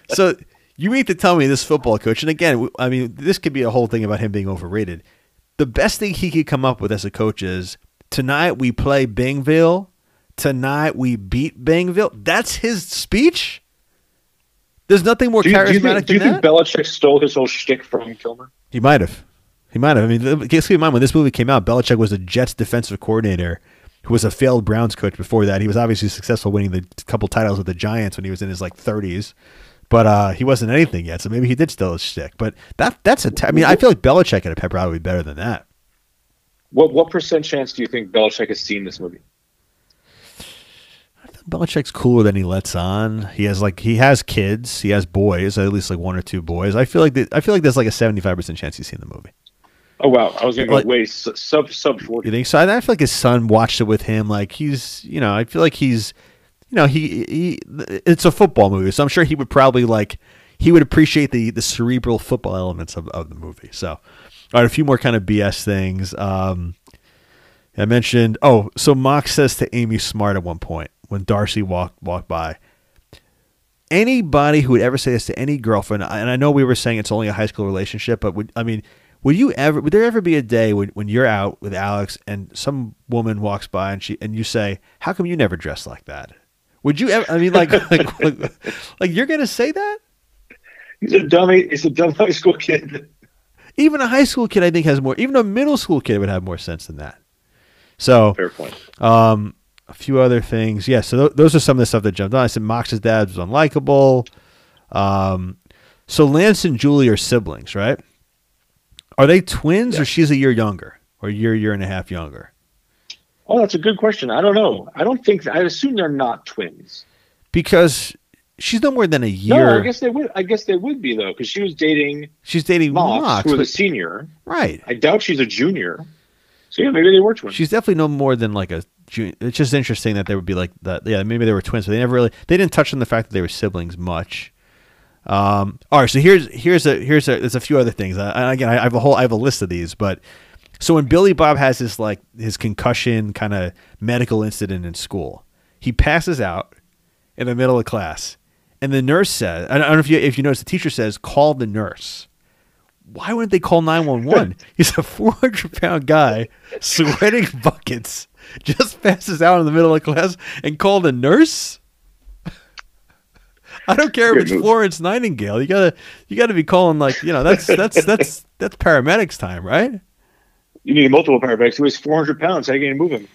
So you mean to tell me this football coach, and again, I mean, this could be a whole thing about him being overrated. The best thing he could come up with as a coach is tonight we play Bingville, tonight we beat Bangville. That's his speech. There's nothing more Do you, do you charismatic think, do you think. Belichick stole his whole shtick from Kilmer? He might have. He might have. I mean, keep in mind when this movie came out, Belichick was the Jets defensive coordinator who was a failed Browns coach before that. He was obviously successful winning the couple titles with the Giants when he was in his like 30s. But uh, he wasn't anything yet, so maybe he did steal his shtick. But that that's a. T- I mean, I feel like Belichick at a pep rally would be better than that. What what percent chance do you think Belichick has seen this movie? Belichick's cooler than he lets on. He has like he has kids. He has boys, at least like one or two boys. I feel like that, I feel like there's like a 75 percent chance he's seen the movie. Oh wow, I was going to go Like- way sub sub forty. You think so? I I feel like his son watched it with him. Like he's, you know, I feel like he's, you know, he, he it's a football movie, so I'm sure he would probably like he would appreciate the the cerebral football elements of, of the movie. So, all right, a few more kind of BS things. Um, I mentioned. Oh, so Mox says to Amy Smart at one point when Darcy walked walked by. Anybody who would ever say this to any girlfriend, and I know we were saying it's only a high school relationship, but would I mean, would you ever? Would there ever be a day when, when you're out with Alex and some woman walks by and she and you say, "How come you never dress like that?" Would you ever? I mean, like, like, like, like you're gonna say that? He's a dummy. He's a dumb high school kid. Even a high school kid, I think, has more. Even a middle school kid would have more sense than that. So, Fair point. Um, a few other things. Yeah, so th- those are some of the stuff that jumped on. I said Mox's dad was unlikable. Um, so Lance and Julie are siblings, right? Are they twins, or she's a year younger, or a year, year and a half younger? Oh, that's a good question. I don't know. I don't think. I assume they're not twins. Because she's no more than a year. No. I guess they would. I guess they would be though, because she was dating she's dating Mox, Mox, who was a senior. right? I doubt she's a junior. So yeah, maybe they were twins. She's definitely no more than like a. jun- It's just interesting that they would be like that. Yeah, maybe they were twins, but they never really. They didn't touch on the fact that they were siblings much. Um, all right, so here's here's a here's a there's a few other things. Uh, again, I have a whole I have a list of these, but so when Billy Bob has his like his concussion kind of medical incident in school, he passes out in the middle of class, and the nurse says, I don't know if you if you notice, the teacher says, "Call the nurse." Why wouldn't they call 911? He's a 400 pound guy sweating buckets, just passes out in the middle of class and called the nurse? I don't care if it's. Florence Nightingale. You gotta, you gotta be calling like, you know, that's that's that's that's paramedics time, right? You need multiple paramedics. He weighs 400 pounds. How are you to move him?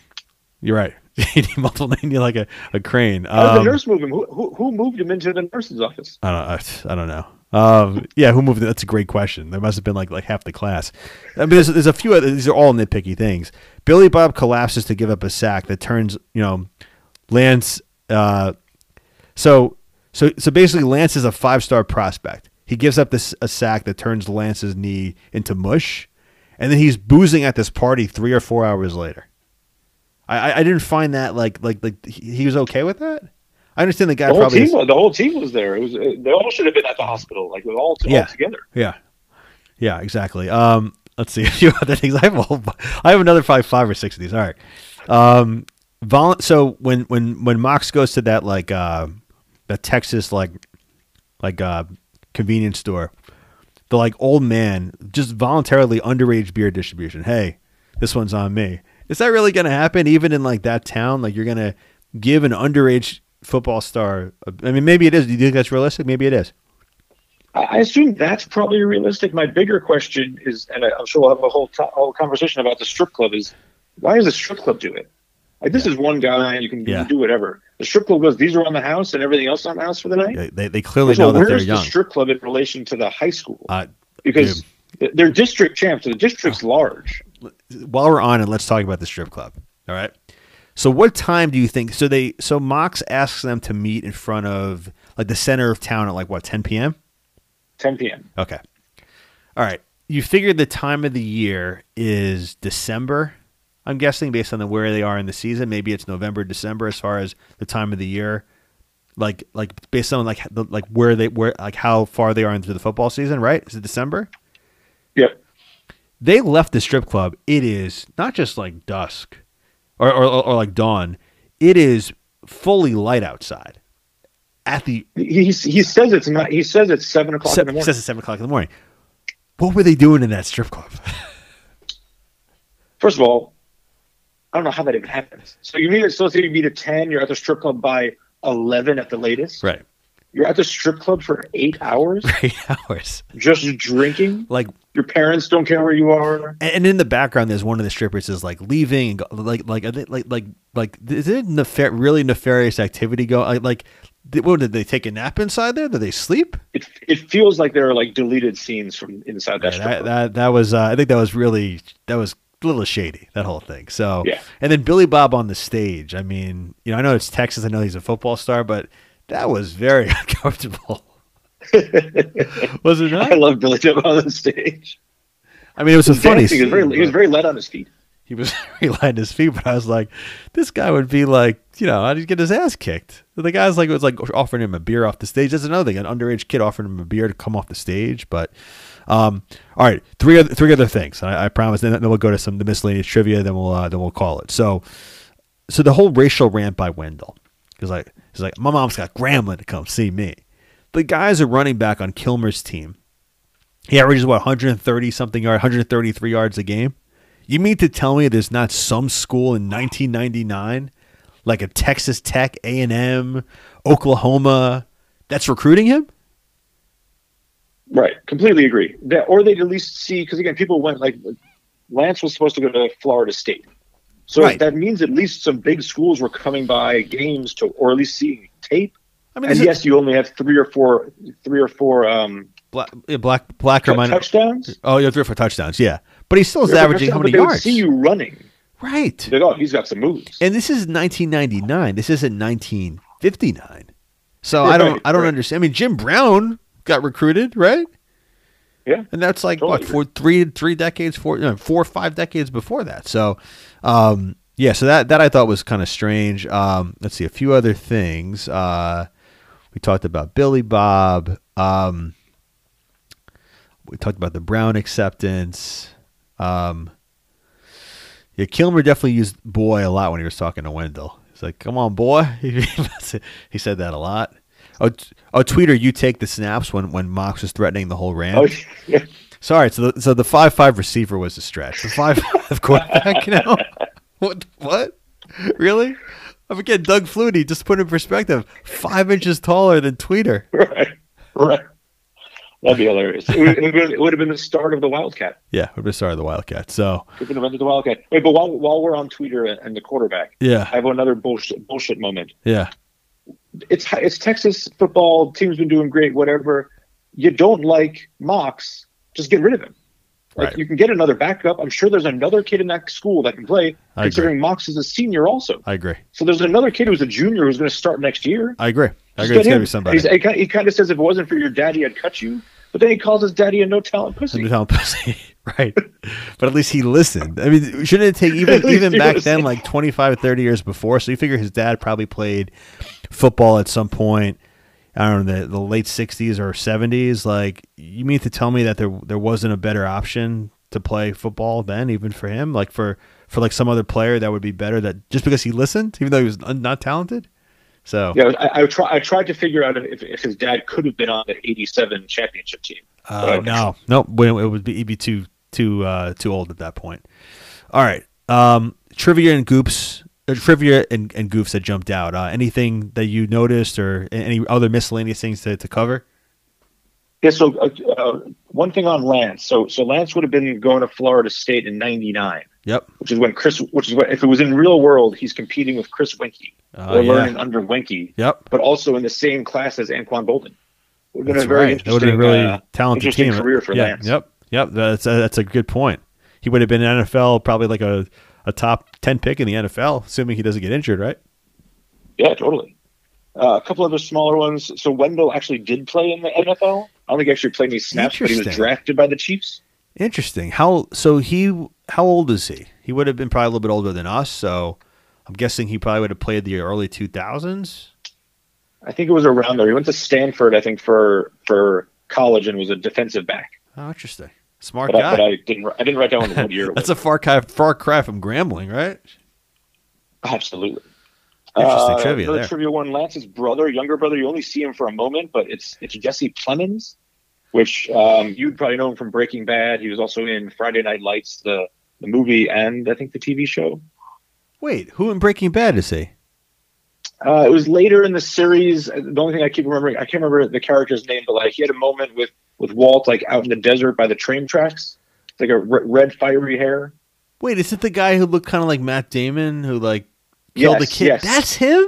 You're right. you need multiple. You need like a, a crane. How Um, the nurse move him? Who, who, who moved him into the nurse's office? I don't. I, I don't know. Um, yeah, who moved? That's a great question. There must have been like like half the class. I mean, there's, there's a few. Other, these are all nitpicky things. Billy Bob collapses to give up a sack that turns. You know, Lance. Uh, so so so basically, Lance is a five star prospect. He gives up this a sack that turns Lance's knee into mush, and then he's boozing at this party three or four hours later. I I, I didn't find that like like like he was okay with that. I understand the guy The whole probably. team, was- the whole team was there. It was. They all should have been at the hospital, like all, all Yeah. together. Yeah, yeah, exactly. Um, let's see a few other things. I have a whole, I have another five, five or six of these. All right. Um, vol- So when when when Mox goes to that like uh, that Texas like like uh, convenience store, the like old man just voluntarily underage beer distribution. Hey, this one's on me. Is that really going to happen? Even in like that town, like you're going to give an underage football star? I mean, maybe it is. Do you think that's realistic? Maybe it is. I assume that's probably realistic. My bigger question is, and I'm sure we'll have a whole to- whole conversation about the strip club. Is why does the strip club do it? Like this is one guy you can, Yeah. do whatever. The strip club goes, these are on the house, and everything else on the house for the night. They, they, they clearly So know that they're where's the strip club in relation to the high school? Uh, because they're district champs. So the district's large. while we're on it, let's talk about the strip club. All right. So what time do you think? So they so Mox asks them to meet in front of like the center of town at like what 10 p.m. 10 p.m. Okay. All right. You figured the time of the year is December. I'm guessing based on the where they are in the season. Maybe it's November, December as far as the time of the year. Like like based on like the, like where they where like how far they are into the football season, right? Is it December? Yep. they left the strip club. It is not just like dusk or, or, or like dawn. It is fully light outside. At the He, he says it's not. He says it's seven o'clock in the morning. says it's seven o'clock in the morning. What were they doing in that strip club? First of all, I don't know how that even happens. So you meet so say you meet at ten, you're at the strip club by eleven at the latest. right, You're at the strip club for eight hours, eight hours. just drinking. Like, Your parents don't care where you are. and in the background, there's one of the strippers is like leaving, and go, like, like, like, like, like, is it nefar- really nefarious activity go? Like, like, did- what did they take a nap inside there? Did they sleep? It it feels like there are like deleted scenes from inside that Yeah, that, that that was uh, I think that was really that was a little shady that whole thing. So Yeah. and then Billy Bob on the stage. I mean, you know, I know it's Texas. I know he's a football star, but that was very uncomfortable. was it not? I love Billy Joe on the stage. I mean, it was a funny. Scene, very, he was very light on his feet. he was very light on his feet, but I was like, this guy would be like, you know, I'd get his ass kicked. The guy's like was like offering him a beer off the stage. That's another thing. An underage kid offering him a beer to come off the stage, but. Um, all right, three other three other things. I, I promise. Then, then we'll go to some the miscellaneous trivia. Then we'll uh, then we'll call it. So, so the whole racial rant by Wendell, because like he's like, my mom's got Grambling to come see me. The guy's a running back on Kilmer's team. He averages what 130 something yard, 133 yards a game. You mean to tell me there's not some school in 1999, like a Texas Tech, A and M, Oklahoma, that's recruiting him? Right, completely agree. That, or they'd at least see because again, people went like Lance was supposed to go to Florida State, so Right. that means at least some big schools were coming by games to, or at least seeing tape. I mean, And yes, you only have three or four, three or four um, black, yeah, black, black or minor. touchdowns. Oh, yeah, three or four touchdowns. Yeah, but he still is averaging how many yards? See you running. Right. They'd, oh, he's got some moves. And this is 1999. This isn't 1959. So I don't Right, I don't right. understand. I mean, Jim Brown got recruited, right? Yeah. And that's like Totally what four, three, three decades, four, no, four or five decades before that. So, um, yeah. So that that I thought was kind of strange. Um, let's see a few other things. Uh, we talked about Billy Bob. Um, we talked about the Brown acceptance. Um, yeah, Kilmer definitely used boy a lot when he was talking to Wendell. He's like, "Come on, boy." he said that a lot. Oh, oh, tweeder, you take the snaps when when Mox was threatening the whole rant. Oh, yeah. Sorry, so the, so the five five receiver was a stretch. The five five quarterback now. What? What? Really? I'm again Doug Flutie. Just to put in perspective, five inches taller than Tweeder. right, right. That'd be hilarious. It would, it, would, it would have been the start of the Wildcat. Yeah, we're started the Wildcat. So It would have been the Wildcat. Wait, but while while we're on Tweeder and, and the quarterback, yeah, I have another bullshit bullshit moment. yeah, It's it's Texas football. Team's been doing great. Whatever. You don't like Mox, just get rid of him. Like Right. you can get another backup. I'm sure there's another kid in that school that can play. I agree. considering Mox is a senior also. I agree. So there's another kid who's a junior who's going to start next year. I agree. I agree. It's get gotta be somebody. He's, he kind of says if it wasn't for your daddy, I'd cut you. But then he calls his daddy a no talent pussy. Some town pussy, right? But at least he listened. I mean, shouldn't it take even even back listened. then, like 25, 30 years before? So you figure his dad probably played football at some point. I don't know the, the late sixties or seventies. Like, you mean to tell me that there there wasn't a better option to play football then, even for him? Like for for like some other player that would be better that just because he listened, even though he was not talented. So Yeah, I, I, try, I tried to figure out if, if his dad could have been on the '87 championship team. Uh, no, no, it would be he'd be too too uh, too old at that point. All right, um, trivia and goops, uh, trivia and, and goofs that jumped out. Uh, anything that you noticed or any other miscellaneous things to, to cover? Yeah. So uh, uh, one thing on Lance. So so Lance would have been going to Florida State in '99, Yep. which is when Chris, which is what if it was in real world, he's competing with Chris Weinke Uh, or yeah. learning under Weinke, Yep. but also in the same class as Anquan Boldin. Would have been a very right. That interesting, been really uh, talented team. career for yeah. Lance. Yep. Yep. That's a, that's a good point. He would have been in NFL probably like a, a top ten pick in the NFL, assuming he doesn't get injured, right? Yeah, totally. Uh, a couple other smaller ones. So Wendell actually did play in the NFL. I don't think he actually played any snaps, but he was drafted by the Chiefs. Interesting. How so? He how old is he? He would have been probably a little bit older than us. So I'm guessing he probably would have played the early 2000s. I think it was around there. He went to Stanford, I think, for for college and was a defensive back. Oh, interesting. Smart But, I, guy. but I didn't. I didn't write down what year it was. That's a far cry, far cry from Grambling, right? Absolutely. Interesting Uh, trivia another there. trivia one. Lance's brother, younger brother. You only see him for a moment, but it's it's Jesse Plemons, which um, you'd probably know him from Breaking Bad. He was also in Friday Night Lights, the the movie, and I think the TV show. Wait, who in Breaking Bad is he? Uh, it was later in the series. The only thing I keep remembering, I can't remember the character's name, but like he had a moment with with Walt, like out in the desert by the train tracks. It's like a r- red fiery hair. Wait, is it the guy who looked kind of like Matt Damon, who like killed Yes, the kid? yes. That's him.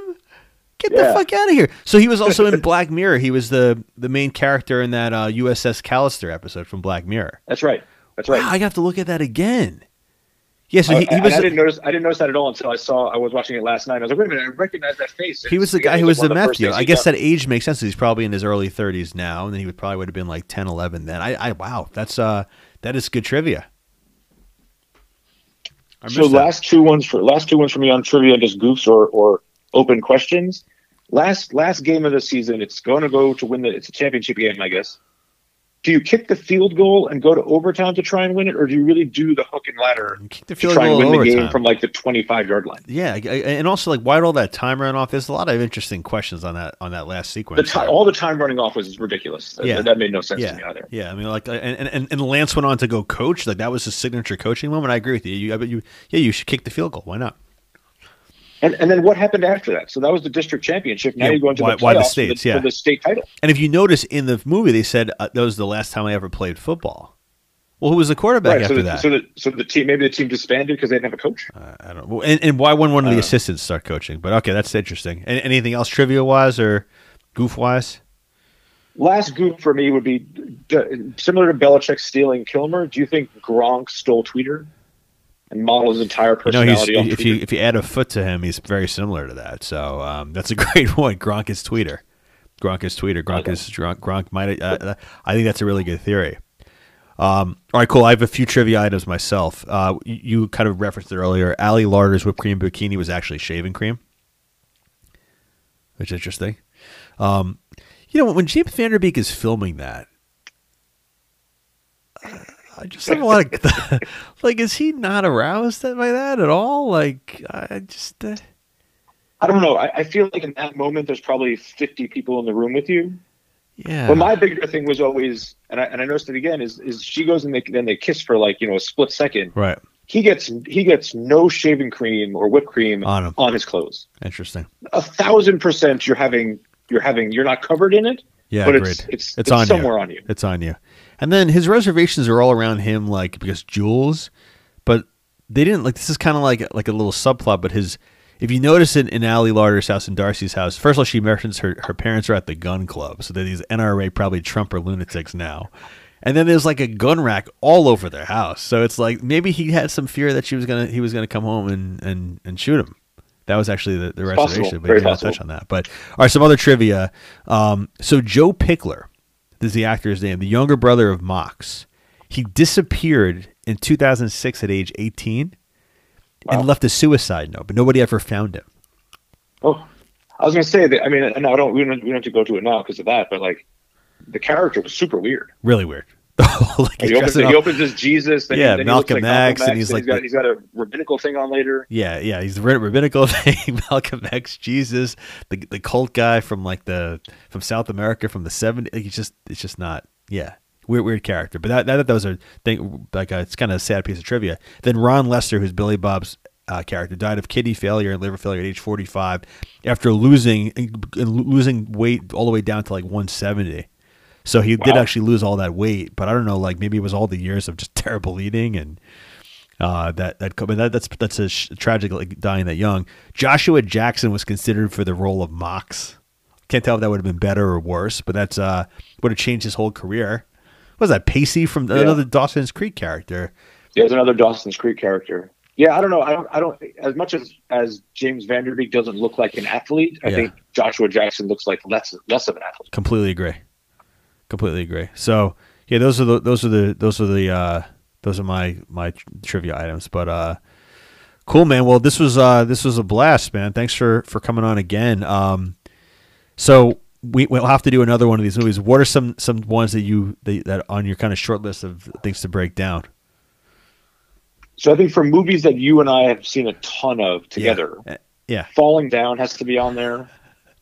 Get the fuck out of here! So he was also in Black Mirror. He was the the main character in that uh, USS Callister episode from Black Mirror. That's right. That's right. Wow, I have to look at that again. Yeah, so Uh, he, he was I didn't notice. I didn't notice that at all until I saw. I was watching it last night. I was like, wait a minute, I recognize that face. he was the guy who was the meth dealer. I guess done. that age makes sense. He's probably in his early 30s now, and then he would probably would have been like 10, 11 then. I, I wow, that's uh, that is good trivia. So that. last two ones for last two ones for me on trivia, just goofs or or open questions. Last last game of the season, it's going to go to win the. It's a championship game, I guess. Do you kick the field goal and go to overtime to try and win it, or do you really do the hook and ladder You kick the to field try and goal win the game from like the twenty-five yard line? Yeah, and also like why did all that time run off? There's a lot of interesting questions on that on that last sequence. there. all the time running off was ridiculous. That- Yeah. that made no sense yeah, to me either. yeah. I mean, like, and, and and Lance went on to go coach. Like that was his signature coaching moment. I agree with you. You, I bet you, yeah, you should kick the field goal. Why not? And and then what happened after that? So that was the district championship. Now Yeah, you're going to why- the why the playoffs for states, the, yeah. for the state title. And if you notice in the movie, they said uh, that was the last time I ever played football. Well, who was the quarterback Right. after So the, that? so the so the team maybe the team disbanded because they didn't have a coach. Uh, I don't. And, and why wouldn't one of the Uh, assistants start coaching? But okay, that's interesting. And anything else trivia wise or goof wise? Last goof for me would be d- similar to Belichick stealing Kilmer. Do you think Gronk stole Tweeder and modeled his entire You know, personality if you if you add a foot to him, he's very similar to that. So um, that's a great point. Gronk is tweeder. Gronk is tweeder. Gronk Okay. is Gronk. Gronk might. Uh, I think that's a really good theory. Um, all right, cool. I have a few trivia items myself. Uh, you, you kind of referenced it earlier. Ali Larter's whipped cream bikini was actually shaving cream, which is interesting. Um, you know, when James Van Der Beek is filming that, I just have a lot of like. Is he not aroused by that at all? Like, I just uh, I don't know. I, I feel like in that moment, there's probably 50 people in the room with you. yeah. But my bigger thing was always, and I, and I noticed it again, is is she goes and they, then they kiss for like you know a split second. right. He gets he gets no shaving cream or whipped cream On him. on his clothes. Interesting. A thousand percent, you're having you're having you're not covered in it. Yeah, but agreed. it's it's, It's it's, on you. somewhere on you. It's on you. And then his reservations are all around him, like because Jules, but they didn't like. This is kind of like like a little subplot. But his, if you notice it in Ali Larter's house and Darcy's house, first of all, she mentions her her parents are at the gun club, so they're these NRA probably Trump or lunatics now. And then there's like a gun rack all over their house, so it's like maybe he had some fear that she was gonna he was gonna come home and and and shoot him. That was actually the, the It's possible. reservation, but Very he didn't possible. touch on that. But all right, some other trivia. Um, so Joe Pichler, is the actor's name, the younger brother of Mox. He disappeared in 2006 at age 18 Wow. and left a suicide note, but nobody ever found him. Oh, I was gonna say that. I mean, and I don't. We don't. We don't have to go to it now because of that. But like, the character was super weird. Really weird. like he, opens, he opens as Jesus. Then Yeah, he, then Malcolm like X, and he's like got, the- he's got a rabbinical thing on later. Yeah, yeah, he's the rabbinical thing, Malcolm X, Jesus, the the cult guy from like the from South America from the 70s. Like, he's just it's just not yeah. Weird, weird character, but that that, that was a thing. Like a, it's kind of a sad piece of trivia. Then Ron Lester, who's Billy Bob's uh, character, died of kidney failure and liver failure at age forty five after losing losing weight all the way down to like one seventy. So he did actually lose all that weight, but I don't know, like maybe it was all the years of just terrible eating and uh, that that that that's that's a sh- tragic like dying that young. Joshua Jackson was considered for the role of Mox. Can't tell if that would have been better or worse, but that's uh would have changed his whole career. What was that Pacey from Yeah. another Dawson's Creek character? There's another Dawson's Creek character. Yeah, I don't know. I don't. I don't. As much as as James Van Der Beek doesn't look like an athlete, I Yeah. think Joshua Jackson looks like less less of an athlete. Completely agree. Completely agree. So yeah, those are the those are the those are the uh those are my my trivia items. But uh cool man. Well this was uh this was a blast, man. Thanks for for coming on again. Um so we we'll have to do another one of these movies. What are some some ones that you that, that on your kind of short list of things to break down? So I think for movies that you and I have seen a ton of together, Yeah. Yeah, Falling Down has to be on there.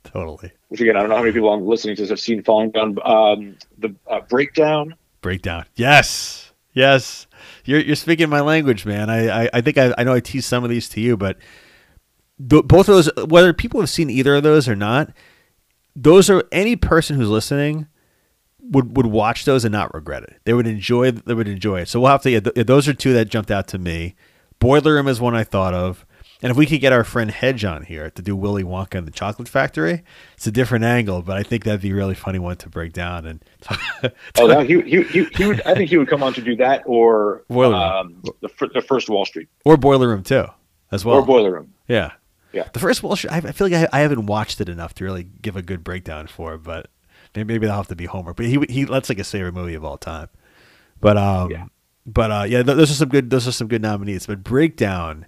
totally. Which again, I don't know how many people I'm listening to have seen Falling Down. Um, the uh, Breakdown. Breakdown. Yes. Yes. You're you're speaking my language, man. I I, I think I, I know I teased some of these to you, but th- both of those, whether people have seen either of those or not, those are any person who's listening would would watch those and not regret it. They would enjoy they would enjoy it. So we'll have to. Yeah, th- those are two that jumped out to me. Boiler Room is one I thought of. And if we could get our friend Hedge on here to do Willy Wonka and the Chocolate Factory, it's a different angle, but I think that'd be a really funny one to break down. And Oh, that, he, he, he, he would. I think he would come on to do that or Boiler Room. um, the the first Wall Street or Boiler Room too, as well. or Boiler Room. Yeah. Yeah. The first Wall Street, I I feel like I, I haven't watched it enough to really give a good breakdown for it, but maybe, maybe I'll have to be Homer. But he he that's like his favorite movie of all time. But um, Yeah. but uh, yeah, those are some good those are some good nominees. But breakdown,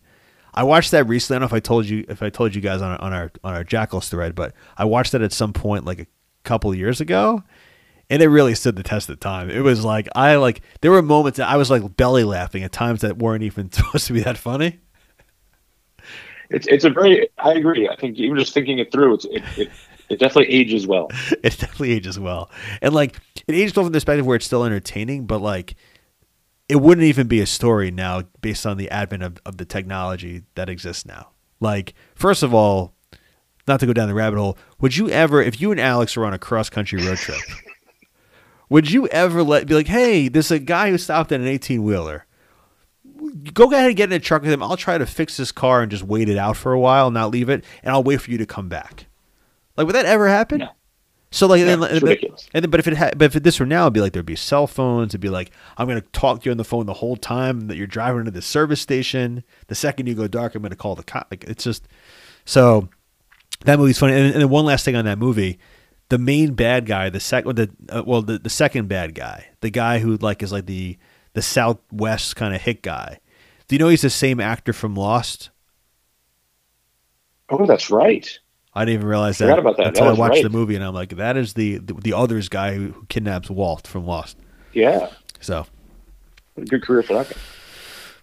I watched that recently. I don't know if I told you if I told you guys on our, on our on our Jackals thread, but I watched that at some point like a couple years ago. And it really stood the test of time. It was like I like there were moments that I was like belly laughing at times that weren't even supposed to be that funny. It's it's a very. I agree. I think even just thinking it through, it's it, it, it definitely ages well. it definitely ages well. And like it ages well from the perspective where it's still entertaining, but like it wouldn't even be a story now based on the advent of, of the technology that exists now. Like, first of all, not to go down the rabbit hole, would you ever if you and Alex were on a cross country road trip, would you ever let be like, hey, there's a guy who stopped at an eighteen wheeler. Go ahead and get in a truck with him. I'll try to fix this car and just wait it out for a while, and not leave it, and I'll wait for you to come back. Like, would that ever happen? No. So like, No, then, it's but- ridiculous. and then, but if it had, but if this were now, it'd be like there'd be cell phones. It'd be like I'm going to talk to you on the phone the whole time that you're driving to the service station. The second you go dark, I'm going to call the cop. Like it's just so that movie's funny. And, and then one last thing on that movie, the main bad guy, the second, the uh, well, the, the second bad guy, the guy who like is like the the Southwest kind of hit guy. Do you know he's the same actor from Lost? Oh, that's right. I didn't even realize that, about that. until That I watched right. the movie, and I'm like, that is the the, the others guy who, who kidnaps Walt from Lost. Yeah, So, good career for that guy.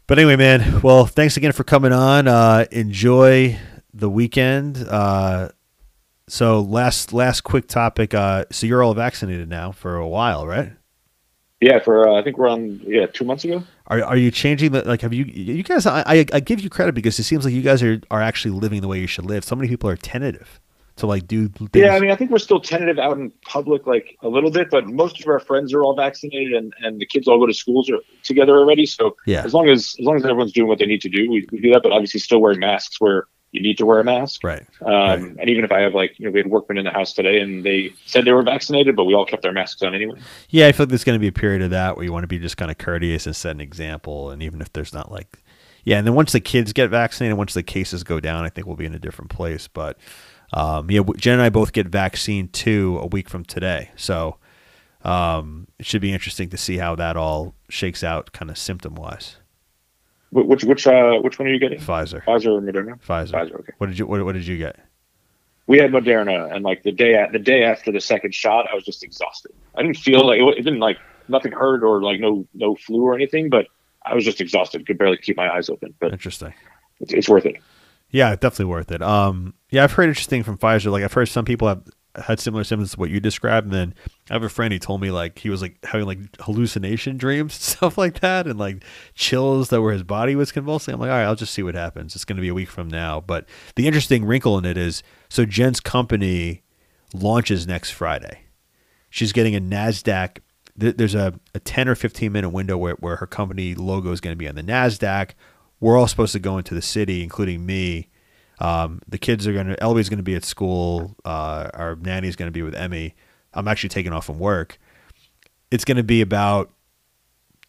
but anyway, man. Well, thanks again for coming on. Uh, enjoy the weekend. Uh, so last last quick topic. Uh, so you're all vaccinated now for a while, right? Yeah, for uh, I think we're on yeah two months ago. Are, are you changing the like? Have you you guys? I, I I give you credit because it seems like you guys are are actually living the way you should live. So many people are tentative to like do. Things? Yeah, I mean, I think we're still tentative out in public, like a little bit, but most of our friends are all vaccinated, and, and the kids all go to schools together already. So yeah, as long as as long as everyone's doing what they need to do, we, we do that. But obviously, still wearing masks where you need to wear a mask. Right. Um, right. And even if I have like, you know, we had workmen in the house today, and they said they were vaccinated, but we all kept our masks on anyway. Yeah, I feel like there's going to be a period of that where you want to be just kind of courteous and set an example, and even if there's not like yeah, and then once the kids get vaccinated, once the cases go down, I think we'll be in a different place. But um, yeah, Jen and I both get vaccine two a week from today, so um, it should be interesting to see how that all shakes out, kind of symptom wise. Which which uh, which one are you getting? Pfizer. Pfizer or Moderna? Pfizer. Pfizer. Okay. What did you what, what did you get? We had Moderna, and like the day at, the day after the second shot, I was just exhausted. I didn't feel like it, it didn't like nothing hurt or like no no flu or anything, but I was just exhausted. Could barely keep my eyes open. But interesting. It's, it's worth it. Yeah, definitely worth it. Um, yeah, I've heard interesting from Pfizer. Like I've heard some people have had similar symptoms to what you described, and then I have a friend he told me like he was like having like hallucination dreams and stuff like that, and like chills that where his body was convulsing. I'm like, all right, I'll just see what happens. It's going to be a week from now. But the interesting wrinkle in it is, so Jen's company launches next Friday. She's getting a Nasdaq there's a, a 10 or 15 minute window where, where her company logo is going to be on the NASDAQ. We're all supposed to go into the city, including me. Um, the kids are going to, Elby's going to be at school. Uh, our nanny's going to be with Emmy. I'm actually taking off from work. It's going to be about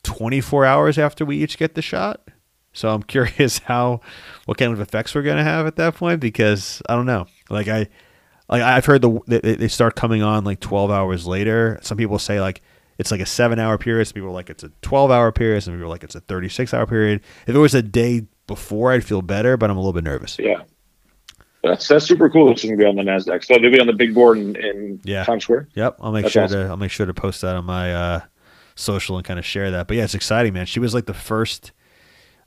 24 hours after we each get the shot. So I'm curious how, what kind of effects we're going to have at that point because I don't know. Like I, like I've heard the they start coming on like 12 hours later. Some people say like it's like a seven hour period. Some people like it's a 12 hour period. Some people are like it's a 36 hour period. If it was a day before, I'd feel better, but I'm a little bit nervous. Yeah. That's that's super cool. It's going to be on the Nasdaq. So they'll be on the big board in, in yeah. Times Square. Yep, I'll make That's sure awesome. to I'll make sure to post that on my uh, social and kind of share that. But yeah, it's exciting, man. She was like the first,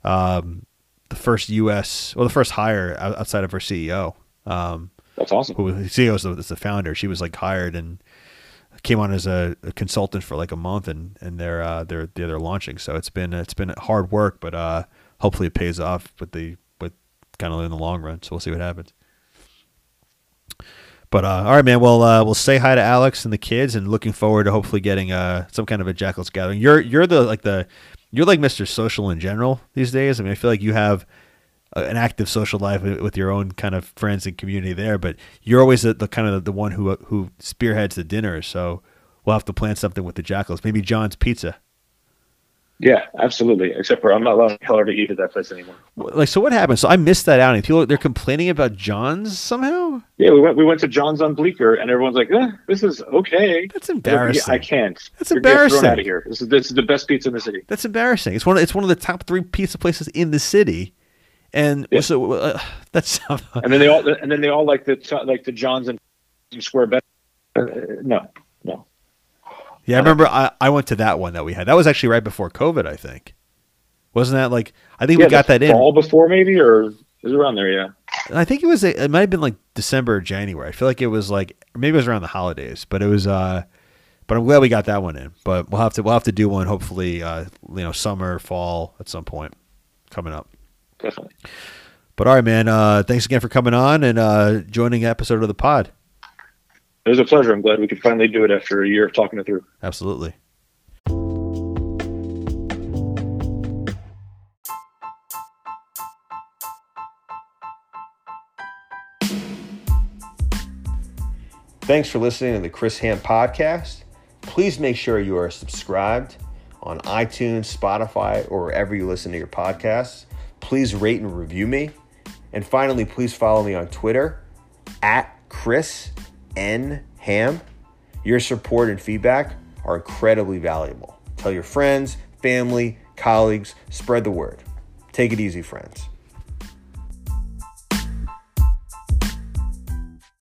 um, the first U.S. well, the first hire outside of her CEO. Um, That's awesome. who CEO is the, is the founder. She was like hired and came on as a, a consultant for like a month, and and they're uh, they're they're they're launching. So it's been it's been hard work, but uh, hopefully it pays off with the with kind of in the long run. So we'll see what happens. But uh, all right, man. Well, uh, we'll say hi to Alex and the kids, and looking forward to hopefully getting uh, some kind of a Jackal's gathering. You're you're the like the you're like Mr. Social in general these days. I mean, I feel like you have a- an active social life with your own kind of friends and community there, but you're always the, the kind of the one who who spearheads the dinner. So we'll have to plan something with the Jackals. Maybe John's Pizza. Yeah, absolutely. Except for I'm not allowing Keller to eat at that place anymore. Like, so what happened? So I missed that out. And people they're complaining about John's somehow. Yeah, we went we went to John's on Bleecker, and everyone's like, eh, "This is okay." That's embarrassing. I can't. That's You're embarrassing. Thrown out of here. This is this is the best pizza in the city. That's embarrassing. It's one. Of, it's one of the top three pizza places in the city, and Yeah. so uh, that's And then they all and then they all like the like the John's and Square better. Uh, no. Yeah. I remember I, I went to that one that we had. That was actually right before COVID. I think wasn't that like I think yeah, we got that in. fall before maybe or it was around there. Yeah. I think it was it might have been like December or January. I feel like it was like maybe it was around the holidays, but it was uh but I'm glad we got that one in. But we'll have to we'll have to do one hopefully uh you know summer, fall at some point coming up. Definitely. But all right, man, uh thanks again for coming on and uh joining episode of the pod. It was a pleasure. I'm glad we could finally do it after a year of talking it through. Absolutely. Thanks for listening to the Chris Ham podcast. Please make sure you are subscribed on iTunes, Spotify, or wherever you listen to your podcasts. Please rate and review me. And finally, please follow me on Twitter at Chris N. Ham. Your support and feedback are incredibly valuable. Tell your friends, family, colleagues, spread the word. Take it easy, friends.